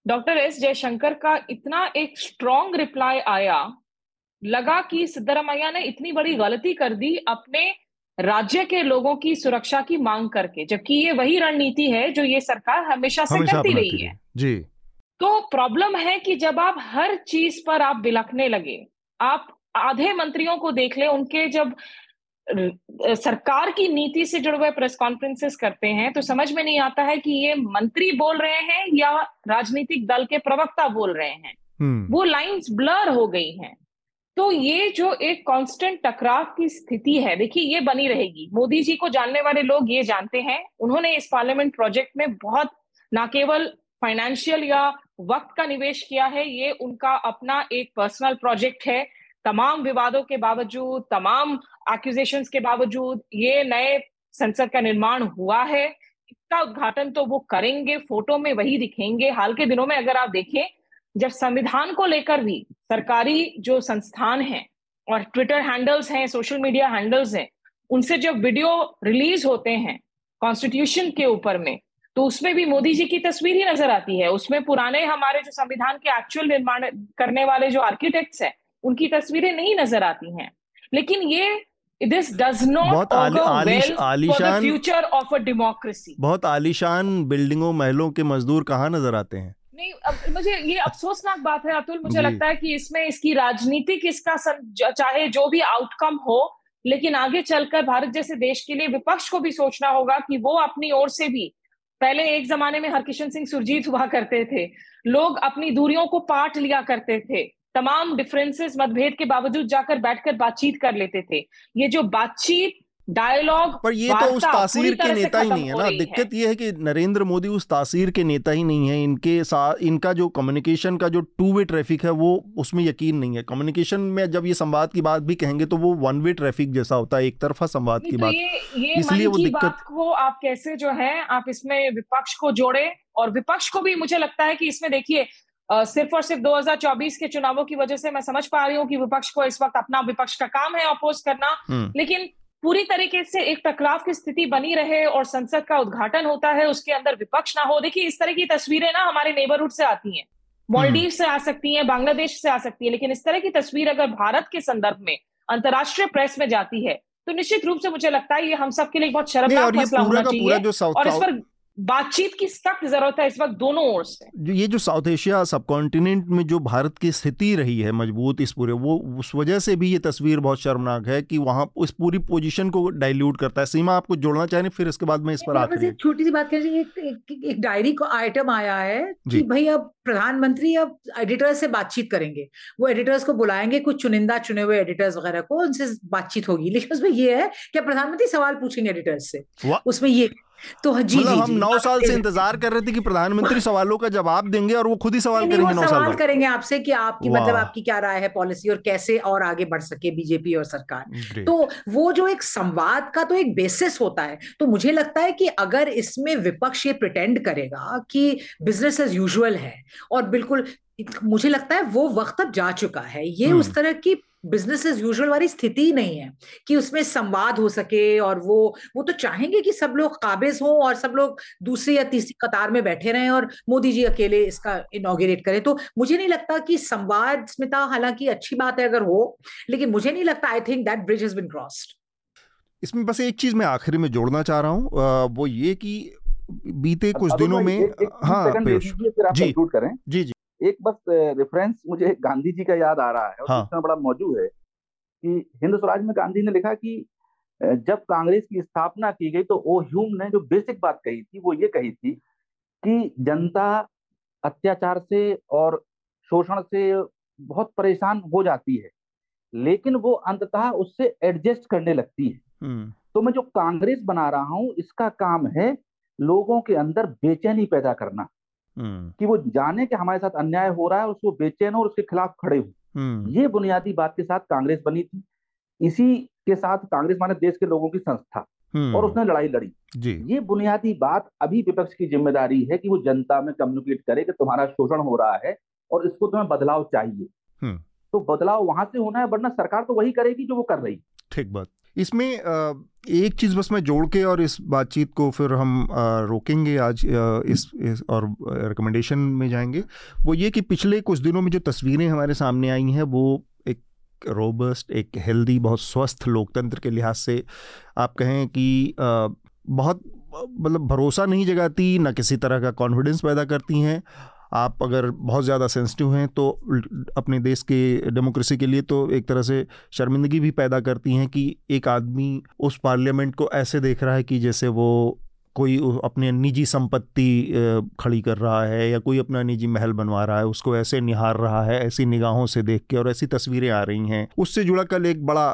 डॉक्टर एस जयशंकर का इतना एक स्ट्रॉन्ग रिप्लाई आया। लगा कि सिद्धरमैया ने इतनी बड़ी गलती कर दी अपने राज्य के लोगों की सुरक्षा की मांग करके जबकि ये वही रणनीति है जो ये सरकार हमेशा से हमेशा करती रही है। जी। तो प्रॉब्लम है कि जब आप हर चीज़ पर आप बिलखने लगे आप आधे मंत्रियों को देख ले उनके जब सरकार की नीति से जुड़े हुए प्रेस कॉन्फ्रेंसेस करते हैं तो समझ में नहीं आता है कि ये मंत्री बोल रहे हैं या राजनीतिक दल के प्रवक्ता बोल रहे हैं। हम्म। वो लाइंस ब्लर हो गई हैं। तो ये जो एक कांस्टेंट टकराव की स्थिति है देखिए ये बनी रहेगी। मोदी जी को जानने वाले लोग ये जानते हैं उन्होंने इस पार्लियामेंट प्रोजेक्ट में बहुत ना केवल फाइनेंशियल या वक्त का निवेश किया है ये उनका अपना एक पर्सनल प्रोजेक्ट है तमाम विवादों के बावजूद, तमाम एक्यूजेशन के बावजूद ये नए संसद का निर्माण हुआ है। इसका उद्घाटन तो वो करेंगे, फ़ोटो में वही दिखेंगे। हाल के दिनों में अगर आप देखें, जब संविधान को लेकर भी सरकारी जो संस्थान हैं और ट्विटर हैंडल्स हैं सोशल मीडिया हैंडल्स हैं, उनसे जब वीडियो रिलीज़ होते हैं कॉन्स्टिट्यूशन के ऊपर में तो उसमें भी मोदी जी की तस्वीर ही नज़र आती है। उसमें पुराने हमारे जो संविधान के एक्चुअल निर्माण करने वाले जो आर्किटेक्ट्स हैं उनकी तस्वीरें नहीं नज़र आती हैं। लेकिन ये दिस डज नॉट आलिशान फ्यूचर ऑफ़ अ डेमोक्रेसी बहुत आलिशान बिल्डिंगों महलों के मजदूर कहाँ नज़र आते हैं? नहीं अब मुझे ये अफसोसनाक बात है अतुल मुझे लगता है कि इसमें इसकी राजनीतिक इसका चाहे जो भी आउटकम हो लेकिन आगे चलकर भारत जैसे देश के लिए विपक्ष को भी सोचना होगा कि वो अपनी ओर से भी पहले एक जमाने में हरकिशन सिंह सुरजीत हुआ करते थे लोग अपनी दूरियों को पाट लिया करते थे तमाम डिफरेंसेस मतभेद के बावजूद जाकर बैठकर बातचीत कर लेते थे। ये जो बातचीत डायलॉग पर ये तो उस तासीर के नेता ही नहीं है ना। दिक्कत ये है कि नरेंद्र मोदी उस तासीर के नेता ही नहीं है। इनके साथ इनका जो कम्युनिकेशन का जो टू वे ट्रैफ़िक है वो उसमें यकीन नहीं है। कम्युनिकेशन में जब ये संवाद की बात भी कहेंगे तो वो वन वे ट्रैफ़िक जैसा होता है एक तरफा संवाद की तो बात। इसलिए वो दिक्कत को आप कैसे जो है आप इसमें विपक्ष को जोड़े। और विपक्ष को भी मुझे लगता है कि इसमें देखिए सिर्फ़ और सिर्फ़ 2024 के चुनावों की वजह से मैं समझ पा रही हूँ कि विपक्ष को इस वक्त अपना विपक्ष का काम है अपोज करना हम्म। लेकिन पूरी तरीके से एक टकराव की स्थिति बनी रहे और संसद का उद्घाटन होता है उसके अंदर विपक्ष ना हो देखिए इस तरह की तस्वीरें ना हमारे नेबरहुड से आती हैं मॉलडीव हम्म। से आ सकती हैं बांग्लादेश से आ सकती है लेकिन इस तरह की तस्वीर अगर भारत के संदर्भ में अंतर्राष्ट्रीय प्रेस में जाती है तो निश्चित रूप से मुझे लगता है ये हम सबके लिए बहुत शर्मनाक मसला होना चाहिए और इस पर बातचीत की सख्त ज़रूरत है इस वक्त दोनों ओर से। जो ये जो साउथ एशिया सब कॉन्टिनेंट में जो भारत की स्थिति रही है मज़बूत इस पूरे वो उस वजह से भी ये तस्वीर बहुत शर्मनाक है कि वहाँ उस पूरी पोजीशन को डाइल्यूट करता है। सीमा आपको जोड़ना चाहें फिर इसके बाद में इस पर आते छोटी सी बात कर एक, एक, एक डायरी को आइटम आया है कि भाई अब प्रधानमंत्री अब एडिटर्स से बातचीत करेंगे। वो एडिटर्स को बुलाएँगे कुछ चुनिंदा चुने हुए एडिटर्स वगैरह को उनसे बातचीत होगी। लेकिन उसमें ये है कि प्रधानमंत्री सवाल पूछेंगे एडिटर्स से। उसमें ये तो हाँ, जी, मतलब हम नौ साल से इंतज़ार कर रहे थे कि प्रधानमंत्री सवालों का जवाब देंगे और वो खुद ही सवाल करेंगे नौ साल करेंगे आपसे कि आपकी मतलब आपकी क्या राय है पॉलिसी और कैसे और आगे बढ़ सके बीजेपी और सरकार। तो वो जो एक संवाद का तो एक बेसिस होता है। तो मुझे लगता है कि अगर इसमें विपक्ष ये प्रिटेंड करेगा कि बिज़नेस एज यूजुअल है और बिल्कुल मुझे लगता है वो वक्त अब जा चुका है। ये उस हम्म। तरह की बिज़नेस एज यूजुअल वाली स्थिति नहीं है कि उसमें संवाद हो सके और वो वो तो चाहेंगे कि सब लोग काबिज हों और सब लोग दूसरी या तीसरी कतार में बैठे रहें और मोदी जी अकेले इसका इनोग्रेट करें। तो मुझे नहीं लगता कि संवाद स्मिता हालाँकि अच्छी बात है अगर हो लेकिन मुझे नहीं लगता I think that bridge has been crossed इसमें बस एक चीज़ मैं आखिरी में जोड़ना चाह रहा हूँ वो ये कि बीते कुछ दिनों में हाँ जी। जी जी। एक बस रेफरेंस मुझे गांधी जी का याद आ रहा है और हाँ. बड़ा मौजूद है कि हिंद स्वराज में गांधी ने लिखा कि जब कांग्रेस की स्थापना की गई तो ओ ह्यूम ने जो बेसिक बात कही थी वो ये कही थी कि जनता अत्याचार से और शोषण से बहुत परेशान हो जाती है लेकिन वो अंततः उससे एडजस्ट करने लगती है हम्म। तो मैं जो कांग्रेस बना रहा हूँ इसका काम है लोगों के अंदर बेचैनी पैदा करना। कि वो जाने कि हमारे साथ अन्याय हो रहा है उसको बेचैन हो और उसके खिलाफ खड़े हो। हम्म। ये बुनियादी बात के साथ कांग्रेस बनी थी। इसी के साथ कांग्रेस माने देश के लोगों की संस्था और हम्म। उसने लड़ाई लड़ी। जी। ये बुनियादी बात अभी विपक्ष की ज़िम्मेदारी है कि वो जनता में कम्युनिकेट करे कि तुम्हारा शोषण हो रहा है और इसको तुम्हें बदलाव चाहिए। तो बदलाव वहाँ से होना है वरना सरकार तो वही करेगी जो वो कर रही। ठीक बात। इसमें एक चीज़ बस मैं जोड़ के और इस बातचीत को फिर हम रोकेंगे आज इस, इस और रिकमेंडेशन में जाएँगे। वो ये कि पिछले कुछ दिनों में जो तस्वीरें हमारे सामने आई हैं वो एक रोबस्ट एक हेल्दी बहुत स्वस्थ लोकतंत्र के लिहाज से आप कहें कि बहुत मतलब भरोसा नहीं जगाती ना किसी तरह का कॉन्फिडेंस पैदा करती हैं। आप अगर बहुत ज़्यादा सेंसिटिव हैं तो अपने देश के डेमोक्रेसी के लिए तो एक तरह से शर्मिंदगी भी पैदा करती हैं कि एक आदमी उस पार्लियामेंट को ऐसे देख रहा है कि जैसे वो कोई अपने निजी संपत्ति खड़ी कर रहा है या कोई अपना निजी महल बनवा रहा है, उसको ऐसे निहार रहा है, ऐसी निगाहों से देख के और ऐसी तस्वीरें आ रही हैं। उससे जुड़ा कल एक बड़ा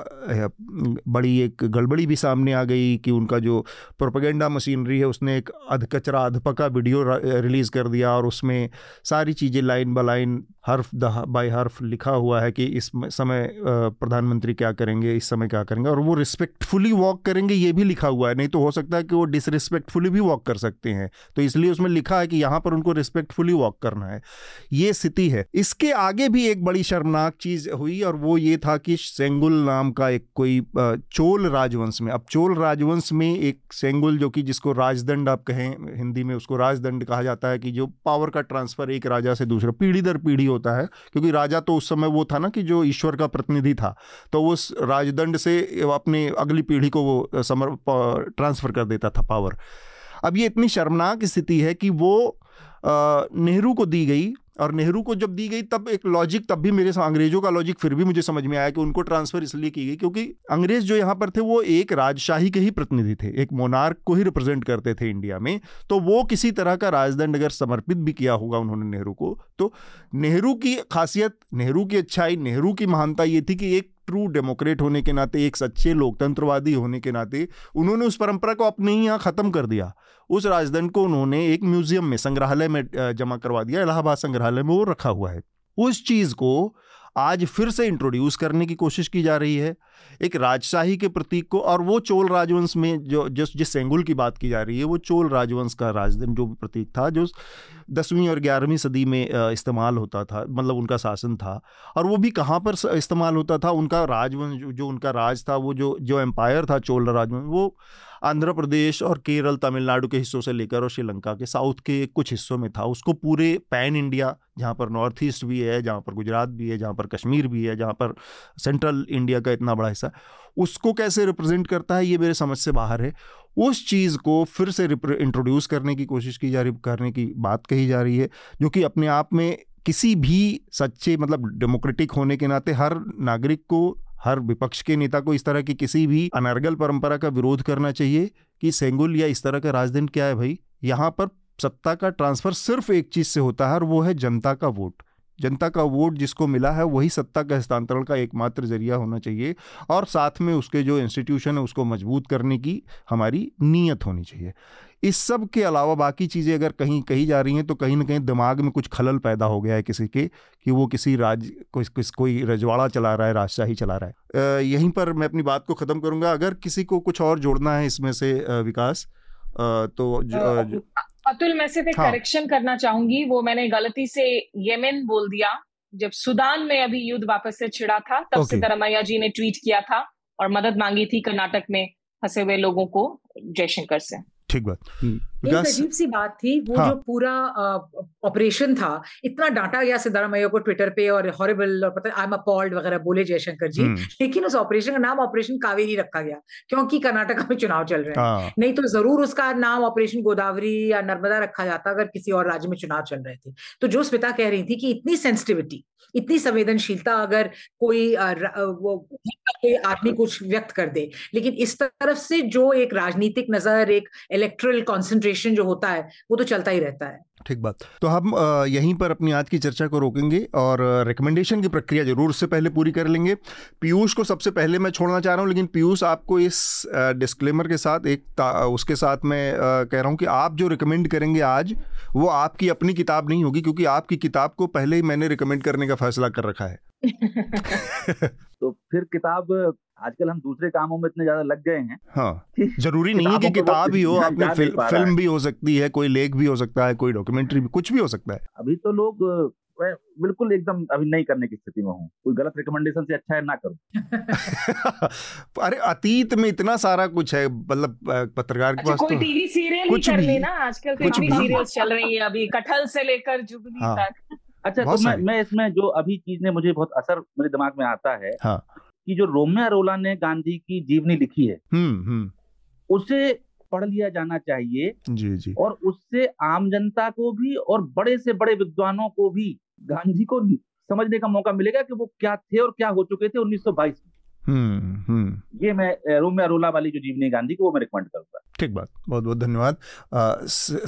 बड़ी एक गड़बड़ी भी सामने आ गई कि उनका जो प्रोपेगेंडा मशीनरी है, उसने एक अधकचरा अधपका वीडियो रिलीज़ कर दिया और उसमें सारी चीज़ें लाइन ब लाइन, हर्फ बाय हर्फ लिखा हुआ है कि इस समय प्रधानमंत्री क्या करेंगे, इस समय क्या करेंगे और वो रिस्पेक्टफुली वॉक करेंगे, ये भी लिखा हुआ है। नहीं तो हो सकता है कि वो डिसरिस्पेक्टफुली भी वॉक कर सकते हैं। तो इसलिए उसमें लिखा है कि यहाँ पर उनको रिस्पेक्टफुली वॉक करना है। ये स्थिति है। इसके आगे भी एक बड़ी शर्मनाक चीज़ हुई और वो ये था कि सेंगुल नाम का एक कोई चोल राजवंश में, अब चोल राजवंश में एक सेंगुल जो कि जिसको राजदंड आप कहें, हिंदी में उसको राजदंड कहा जाता है कि जो पावर का ट्रांसफ़र एक राजा से दूसरा, पीढ़ी दर पीढ़ी होता है। क्योंकि राजा तो उस समय वो था ना कि जो ईश्वर का प्रतिनिधि था। तो उस राजदंड से अपनी अगली पीढ़ी को वो समर ट्रांसफ़र कर देता था पावर अब ये इतनी शर्मनाक स्थिति है कि वो नेहरू को दी गई और नेहरू को जब दी गई तब एक लॉजिक तब भी मेरे अंग्रेज़ों का लॉजिक फिर भी मुझे समझ में आया कि उनको ट्रांसफ़र इसलिए की गई क्योंकि अंग्रेज़ जो यहाँ पर थे वो एक राजशाही के ही प्रतिनिधि थे, एक मोनार्क को ही रिप्रेजेंट करते थे इंडिया में तो वो किसी तरह का राजदंड अगर समर्पित भी किया होगा उन्होंने नेहरू को तो नेहरू की खासियत, नेहरू की अच्छाई, नेहरू की महानता ये थी कि एक ट्रू डेमोक्रेट होने के नाते, एक सच्चे लोकतंत्रवादी होने के नाते, उन्होंने उस परंपरा को अपने ही यहाँ ख़त्म कर दिया। उस राजदंड को उन्होंने एक म्यूज़ियम में, संग्रहालय में जमा करवा दिया, इलाहाबाद संग्रहालय में वो रखा हुआ है। उस चीज़ को आज फिर से इंट्रोड्यूस करने की कोशिश की जा रही है। एक राजशाही के प्रतीक को और वो चोल राजवंश में जो, जिस जिस सेंगुल की बात की जा रही है, वो चोल राजवंश का राजदंड जो प्रतीक था, जो दसवीं और ग्यारहवीं सदी में इस्तेमाल होता था मतलब उनका शासन था और वो भी कहाँ पर इस्तेमाल होता था? उनका राजवंश, जो उनका राज था, वो जो जो एम्पायर था चोल राजवंश, वो आंध्र प्रदेश और केरल, तमिलनाडु के हिस्सों से लेकर और श्रीलंका के साउथ के कुछ हिस्सों में था। उसको पूरे पैन इंडिया, जहाँ पर नॉर्थ ईस्ट भी है, जहाँ पर गुजरात भी है, जहाँ पर कश्मीर भी है, जहाँ पर सेंट्रल इंडिया का इतना बड़ा हिस्सा, उसको कैसे रिप्रेजेंट करता है, ये मेरे समझ से बाहर है। उस चीज़ को फिर से इंट्रोड्यूस करने की कोशिश की जा रही, करने की बात कही जा रही है, जो कि अपने आप में किसी भी सच्चे मतलब डेमोक्रेटिक होने के नाते हर नागरिक को हर विपक्ष के नेता को इस तरह की किसी भी अनर्गल परंपरा का विरोध करना चाहिए कि सेंगुल या इस तरह का राजदंड क्या है भाई? यहाँ पर सत्ता का ट्रांसफ़र सिर्फ़ एक चीज़ से होता है और वो है जनता का वोट। जनता का वोट जिसको मिला है वही सत्ता का हस्तांतरण का एकमात्र ज़रिया होना चाहिए और साथ में उसके जो इंस्टीट्यूशन है उसको मज़बूत करने की हमारी नीयत होनी चाहिए। इस सब के अलावा बाकी चीज़ें अगर कहीं कही जा रही हैं तो कहीं ना कहीं दिमाग में कुछ खलल पैदा हो गया है किसी के कि वो किसी राज कोई किस कोई रजवाड़ा चला रहा है राजशाही चला रहा है। यहीं पर मैं अपनी बात को ख़त्म करूँगा। अगर किसी को कुछ और जोड़ना है इसमें से विकास तो अतुल मैं सिर्फ़ एक हाँ. करेक्शन करना चाहूँगी। वो मैंने गलती से येमेन बोल दिया। जब सुदान में अभी युद्ध वापस से छिड़ा था तब okay. सिद्धरमैया जी ने ट्वीट किया था और मदद मांगी थी कर्नाटक में फंसे हुए लोगों को जयशंकर से। ठीक बात हम्म। एक अजीब सी बात थी वो हाँ. जो पूरा ऑपरेशन था इतना डांटा गया सिद्धारामैया को ट्विटर पे और हॉरिबल और पता आई एम अपॉल्ड वगैरह बोले जयशंकर जी हम्म। लेकिन उस ऑपरेशन का नाम ऑपरेशन कावेरी रखा गया क्योंकि कर्नाटक में चुनाव चल रहे हैं हाँ। नहीं तो ज़रूर उसका नाम ऑपरेशन गोदावरी या नर्मदा रखा जाता अगर किसी और राज्य में चुनाव चल रहे थे तो जो स्मिता कह रही थी कि इतनी सेंसिटिविटी इतनी संवेदनशीलता अगर कोई कोई आदमी कुछ व्यक्त कर दे लेकिन इस तरफ़ से जो एक राजनीतिक नज़र एक इलेक्ट्रल कॉन्सेंट्रेशन जो होता है, वो तो चलता ही रहता है। ठीक बात। तो हम यहीं पर अपनी आज की चर्चा को रोकेंगे और रिकमेंडेशन की प्रक्रिया ज़रूर उससे पहले पूरी कर लेंगे। पीयूष को सबसे पहले मैं छोड़ना चाह रहा हूँ, लेकिन पीयूष आपको इस डिस्क्लेमर के साथ एक उसके साथ मैं कह रहा हूँ कि आप जो रिकमेंड करेंगे आज, वो आपकी अपनी किताब नहीं होगी, क्योंकि आपकी किताब को पहले ही मैंने रिकमेंड करने का फैसला कर रखा है। तो फिर किताब आजकल हम दूसरे कामों में इतने ज़्यादा लग गए हैं हाँ ज़रूरी नहीं है कि किताब ही हो आपने फिल, फ़िल्म भी हो सकती है कोई लेख भी हो सकता है कोई डॉक्यूमेंट्री भी कुछ भी हो सकता है। अभी तो लोग बिल्कुल एकदम अभी नहीं करने की स्थिति में हूँ। कोई गलत रिकमेंडेशन से अच्छा है ना करूँ। अरे अतीत में इतना सारा कुछ है मतलब पत्रकार के अच्छा, पास कोई तो टीवी सीरियल कुछ भी। ना आजकल तो कुछ भी। सीरियल चल रही है अभी कटहल से लेकर जुगनी हाँ। तक। अच्छा तो मैं मैं इसमें जो अभी चीज़ ने मुझे बहुत असर मेरे दिमाग में आता है हाँ. कि जो रोमिया अरोला ने गांधी की जीवनी लिखी है। हम्म, हम्म। उसे पढ़ लिया जाना चाहिए जी जी। और उससे आम जनता को भी और बड़े से बड़े विद्वानों को भी गांधी को समझने का मौका मिलेगा कि वो क्या थे और क्या हो चुके थे 1922 में। हम्म, हम्म। ये मैं रोम्या अरोला वाली जो जीवनी गांधी को वो मैं रिकमेंड करूँगा। ठीक बात बहुत बहुत धन्यवाद।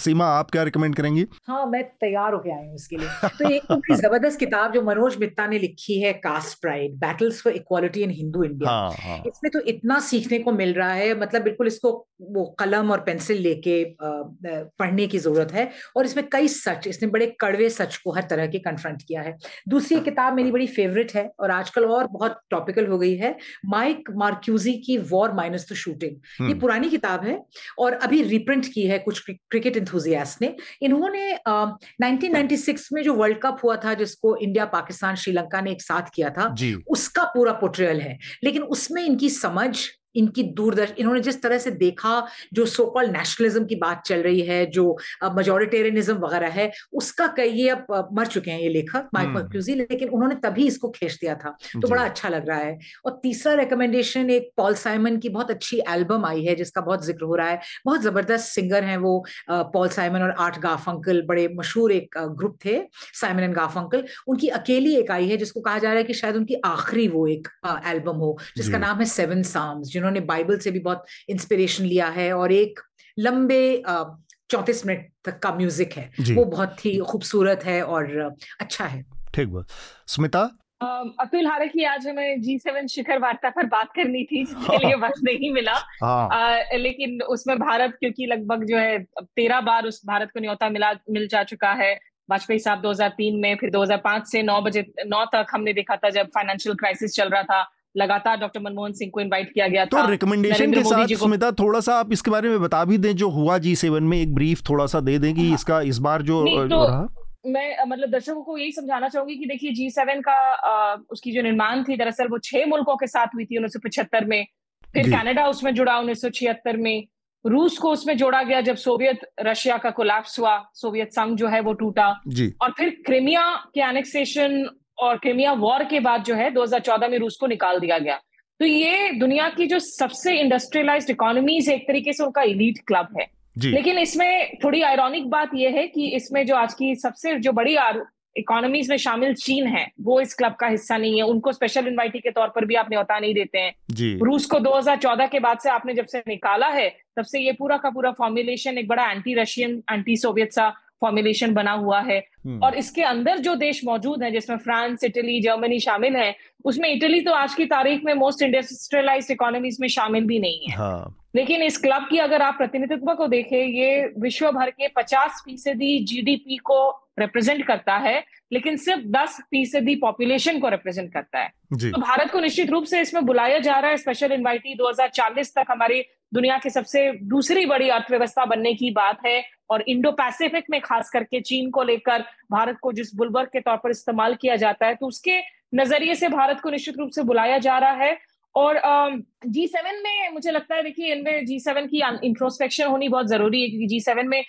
सीमा आप क्या रिकमेंड करेंगी? हाँ मैं तैयार होके आई हूँ इसके लिए। तो एक तो ज़बरदस्त किताब जो मनोज मित्ता ने लिखी है caste pride battles for equality in Hindu India हाँ, हाँ. इसमें तो इतना सीखने को मिल रहा है मतलब बिल्कुल इसको वो कलम और पेंसिल लेके पढ़ने की ज़रूरत है और इसमें कई सच इसने बड़े कड़वे सच को हर तरह के कन्फ्रंट किया है। दूसरी किताब मेरी बड़ी फेवरेट है और आजकल और बहुत टॉपिकल हो गई है माइक मार्क्यूजी की वॉर माइनस द शूटिंग ये पुरानी किताब है और अभी रिप्रिंट की है कुछ क्रिकेट इंथुजियास्ट ने। इन्होंने uh, 1996 में जो वर्ल्ड कप हुआ था जिसको इंडिया पाकिस्तान श्रीलंका ने एक साथ किया था उसका पूरा पोट्रियल है। लेकिन उसमें इनकी समझ इनकी दूरदर्शन इन्होंने जिस तरह से देखा जो सो कॉल नेशनलिज्म की बात चल रही है जो मेजोरिटेरियनिज्म वगैरह है उसका कई ये अब मर चुके हैं ये लेखक माइक हम्म। लेकिन उन्होंने तभी इसको खींच दिया था। तो बड़ा अच्छा लग रहा है। और तीसरा रिकमेंडेशन एक पॉल साइमन की बहुत अच्छी एल्बम आई है जिसका बहुत ज़िक्र हो रहा है। बहुत ज़बरदस्त सिंगर हैं वो पॉल साइमन और आर्ट गाफंकल बड़े मशहूर एक ग्रुप थे साइमन एंड गाफंकल उनकी अकेली एक आई है जिसको कहा जा रहा है कि शायद उनकी आखिरी वो एक एल्बम हो जिसका नाम है सेवन साम्स जिन्होंने बाइबल से भी बहुत इंस्पिरेशन लिया है और एक लंबे चौतीस मिनट तक का म्यूज़िक है। वो बहुत ही खूबसूरत है और अच्छा है। ठीक बात। स्मिता? अतुल हालाँकि आज हमें जी सेवन शिखर वार्ता पर बात करनी थी जिसके लिए वक्त नहीं मिला। आ, हाँ। लेकिन उसमें भारत क्योंकि लगभग जो है तेरह बार उस भारत को न्योता मिला मिल जा चुका है। वाजपेयी साहब 2003 में फिर 2005 से 9 बजे 9 तक हमने देखा था जब फाइनेंशियल क्राइसिस चल रहा था। लगातार डॉक्टर मनमोहन सिंह को इनवाइट किया गया तो रिकमेंडेशन के साथ स्मिता थोड़ा सा आप इसके बारे में बता भी दें जो हुआ जी सेवन में एक ब्रीफ थोड़ा सा दे दें कि हाँ। इसका इस बार जो तो, रहा। मैं मतलब दर्शकों को यही समझाना चाहूँगी कि देखिए जी सेवन का आ, उसकी जो निर्माण थी दरअसल वो छह मुल्कों के साथ हुई थी उन्नीस सौ पिछहत्तर में। फिर कनाडा उसमें जुड़ा उन्नीस सौ छिहत्तर में। रूस को उसमें जोड़ा गया जब सोवियत रशिया का कोलैप्स हुआ सोवियत संघ जो है वो टूटा। और फिर क्रिमिया के एनेक्सेशन और क्रिमिया वॉर के बाद जो है 2014 में रूस को निकाल दिया गया। तो ये दुनिया की जो सबसे इंडस्ट्रियलाइज्ड इकोनॉमीज एक तरीके से उनका इलीट क्लब है। लेकिन इसमें थोड़ी आयरॉनिक बात यह है कि इसमें जो आज की सबसे जो बड़ी इकोनॉमीज में शामिल चीन है वो इस क्लब का हिस्सा नहीं है। उनको स्पेशल इन्वाइटी के तौर पर भी आप न्योता नहीं देते हैं। रूस को 2014 के बाद से आपने जब से निकाला है तब से ये पूरा का पूरा फॉर्मुलेशन एक बड़ा एंटी रशियन एंटी सोवियत सा फॉर्मुलेशन बना हुआ है हम्म। और इसके अंदर जो देश मौजूद है जिसमें फ्रांस इटली जर्मनी शामिल है उसमें इटली तो आज की तारीख में मोस्ट इंडस्ट्रियलाइज इकोनॉमीज में शामिल भी नहीं है हाँ। लेकिन इस क्लब की अगर आप प्रतिनिधित्व को देखें ये विश्व भर के 50 फ़ीसदी जीडीपी को रिप्रेजेंट करता है लेकिन सिर्फ़ 10 फ़ीसदी पॉपुलेशन को रिप्रेजेंट करता है। तो भारत को निश्चित रूप से इसमें बुलाया जा रहा है। स्पेशल इन्वाइटी 2040 तक हमारी दुनिया की सबसे दूसरी बड़ी अर्थव्यवस्था बनने की बात है और इंडो पैसिफिक में खास करके चीन को लेकर भारत को जिस बुलबर्ग के तौर पर इस्तेमाल किया जाता है तो उसके नज़रिए से भारत को निश्चित रूप से बुलाया जा रहा है। और जी सेवन में मुझे लगता है, देखिए, इनमें जी सेवन की इंट्रोस्पेक्शन होनी बहुत ज़रूरी है, क्योंकि जी सेवन में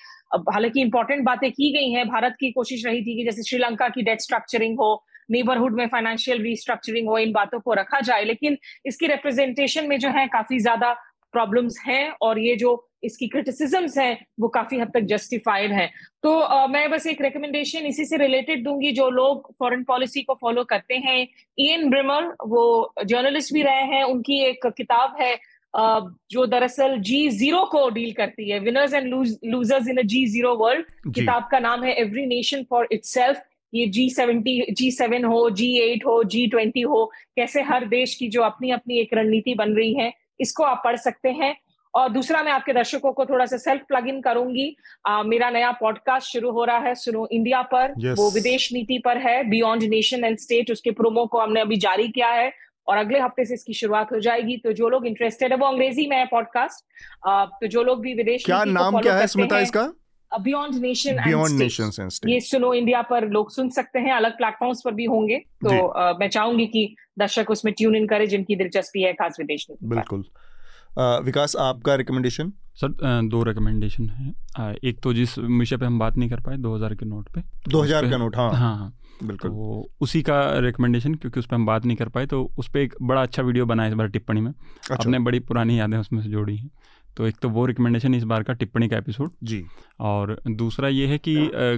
हालाँकि इंपॉर्टेंट बातें की गई हैं। भारत की कोशिश रही थी कि जैसे श्रीलंका की डेट स्ट्रक्चरिंग हो नेबरहुड में फाइनेंशियल रिस्ट्रक्चरिंग हो, इन बातों को रखा जाए, लेकिन इसकी रिप्रेजेंटेशन में जो है काफ़ी ज़्यादा प्रॉब्लम्स हैं और ये जो इसकी क्रिटिसिजम्स हैं वो काफ़ी हद तक जस्टिफाइड है। तो uh, मैं बस एक रिकमेंडेशन इसी से रिलेटेड दूँगी जो लोग फॉरेन पॉलिसी को फॉलो करते हैं। ईएन ब्रिमर वो जर्नलिस्ट भी रहे हैं उनकी एक किताब है uh, जो दरअसल जी ज़ीरो को डील करती है। Winners and losers in a G zero world किताब का नाम है एवरी नेशन फॉर इट्स ये जी सेवेंटी जी सेवन हो जी एट हो जी ट्वेंटी हो कैसे हर देश की जो अपनी अपनी एक रणनीति बन रही है इसको आप पढ़ सकते हैं। और दूसरा मैं आपके दर्शकों को थोड़ा सा सेल्फ प्लग इन करूँगी। आ, मेरा नया पॉडकास्ट शुरू हो रहा है सुनो इंडिया पर। Yes. वो विदेश नीति पर है बियॉन्ड नेशन एंड स्टेट उसके प्रोमो को हमने अभी जारी किया है और अगले हफ़्ते से इसकी शुरुआत हो जाएगी। तो जो लोग इंटरेस्टेड है वो अंग्रेज़ी में है पॉडकास्ट तो जो लोग भी विदेश क्या नाम क्या है स्मिता इसका? बियॉन्ड नेशन बियॉन्ड नेशन ये सुनो इंडिया पर लोग सुन सकते हैं अलग प्लेटफॉर्म्स पर भी होंगे। तो uh, मैं चाहूँगी कि दर्शक उसमें ट्यून इन करे जिनकी दिलचस्पी है खास विदेश में बिल्कुल। विकास आपका रिकमेंडेशन सर दो रिकमेंडेशन है। एक तो जिस विषय पे हम बात नहीं कर पाए 2000 के नोट पे। 2000 का नोट हाँ। हाँ हाँ। बिल्कुल। तो उसी का रिकमेंडेशन क्योंकि उस पर हम बात नहीं कर पाए तो उस पर एक बड़ा अच्छा वीडियो बना है इस बार टिप्पणी में। अच्छा। अपने बड़ी पुरानी यादें उसमें से जोड़ी हैं। तो एक तो वो रिकमेंडेशन इस बार का टिप्पणी का एपिसोड जी। और दूसरा ये है कि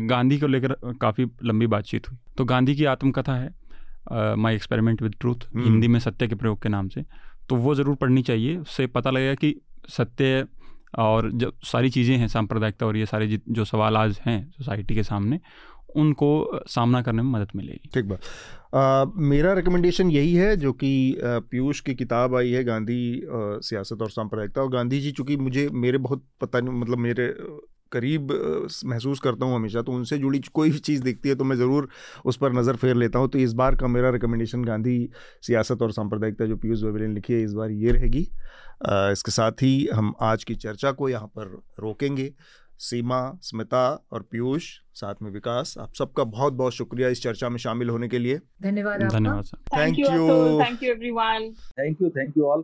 गांधी को लेकर काफ़ी लंबी बातचीत हुई। तो गांधी की आत्मकथा है my experiment with truth Hindi में सत्य के प्रयोग के नाम से। तो वो ज़रूर पढ़नी चाहिए। उससे पता लगेगा कि सत्य और जब सारी चीज़ें हैं सांप्रदायिकता और ये सारे जो सवाल आज हैं सोसाइटी के सामने उनको सामना करने में मदद मिलेगी। ठीक बात। मेरा रिकमेंडेशन यही है जो कि पीयूष की किताब आई है गांधी अ, सियासत और सांप्रदायिकता। और गांधी जी चूँकि मुझे मेरे बहुत पता नहीं मतलब मेरे करीब महसूस करता हूँ हमेशा तो उनसे जुड़ी कोई भी चीज़ दिखती है तो मैं ज़रूर उस पर नज़र फेर लेता हूँ। तो इस बार का मेरा रिकमेंडेशन गांधी सियासत और सांप्रदायिकता जो पीयूष वेबले ने लिखी है इस बार ये रहेगी। इसके साथ ही हम आज की चर्चा को यहाँ पर रोकेंगे। सीमा स्मिता और पीयूष साथ में विकास आप सबका बहुत बहुत शुक्रिया इस चर्चा में शामिल होने के लिए। धन्यवाद धन्यवाद thank Thank you thank you everyone thank you thank you all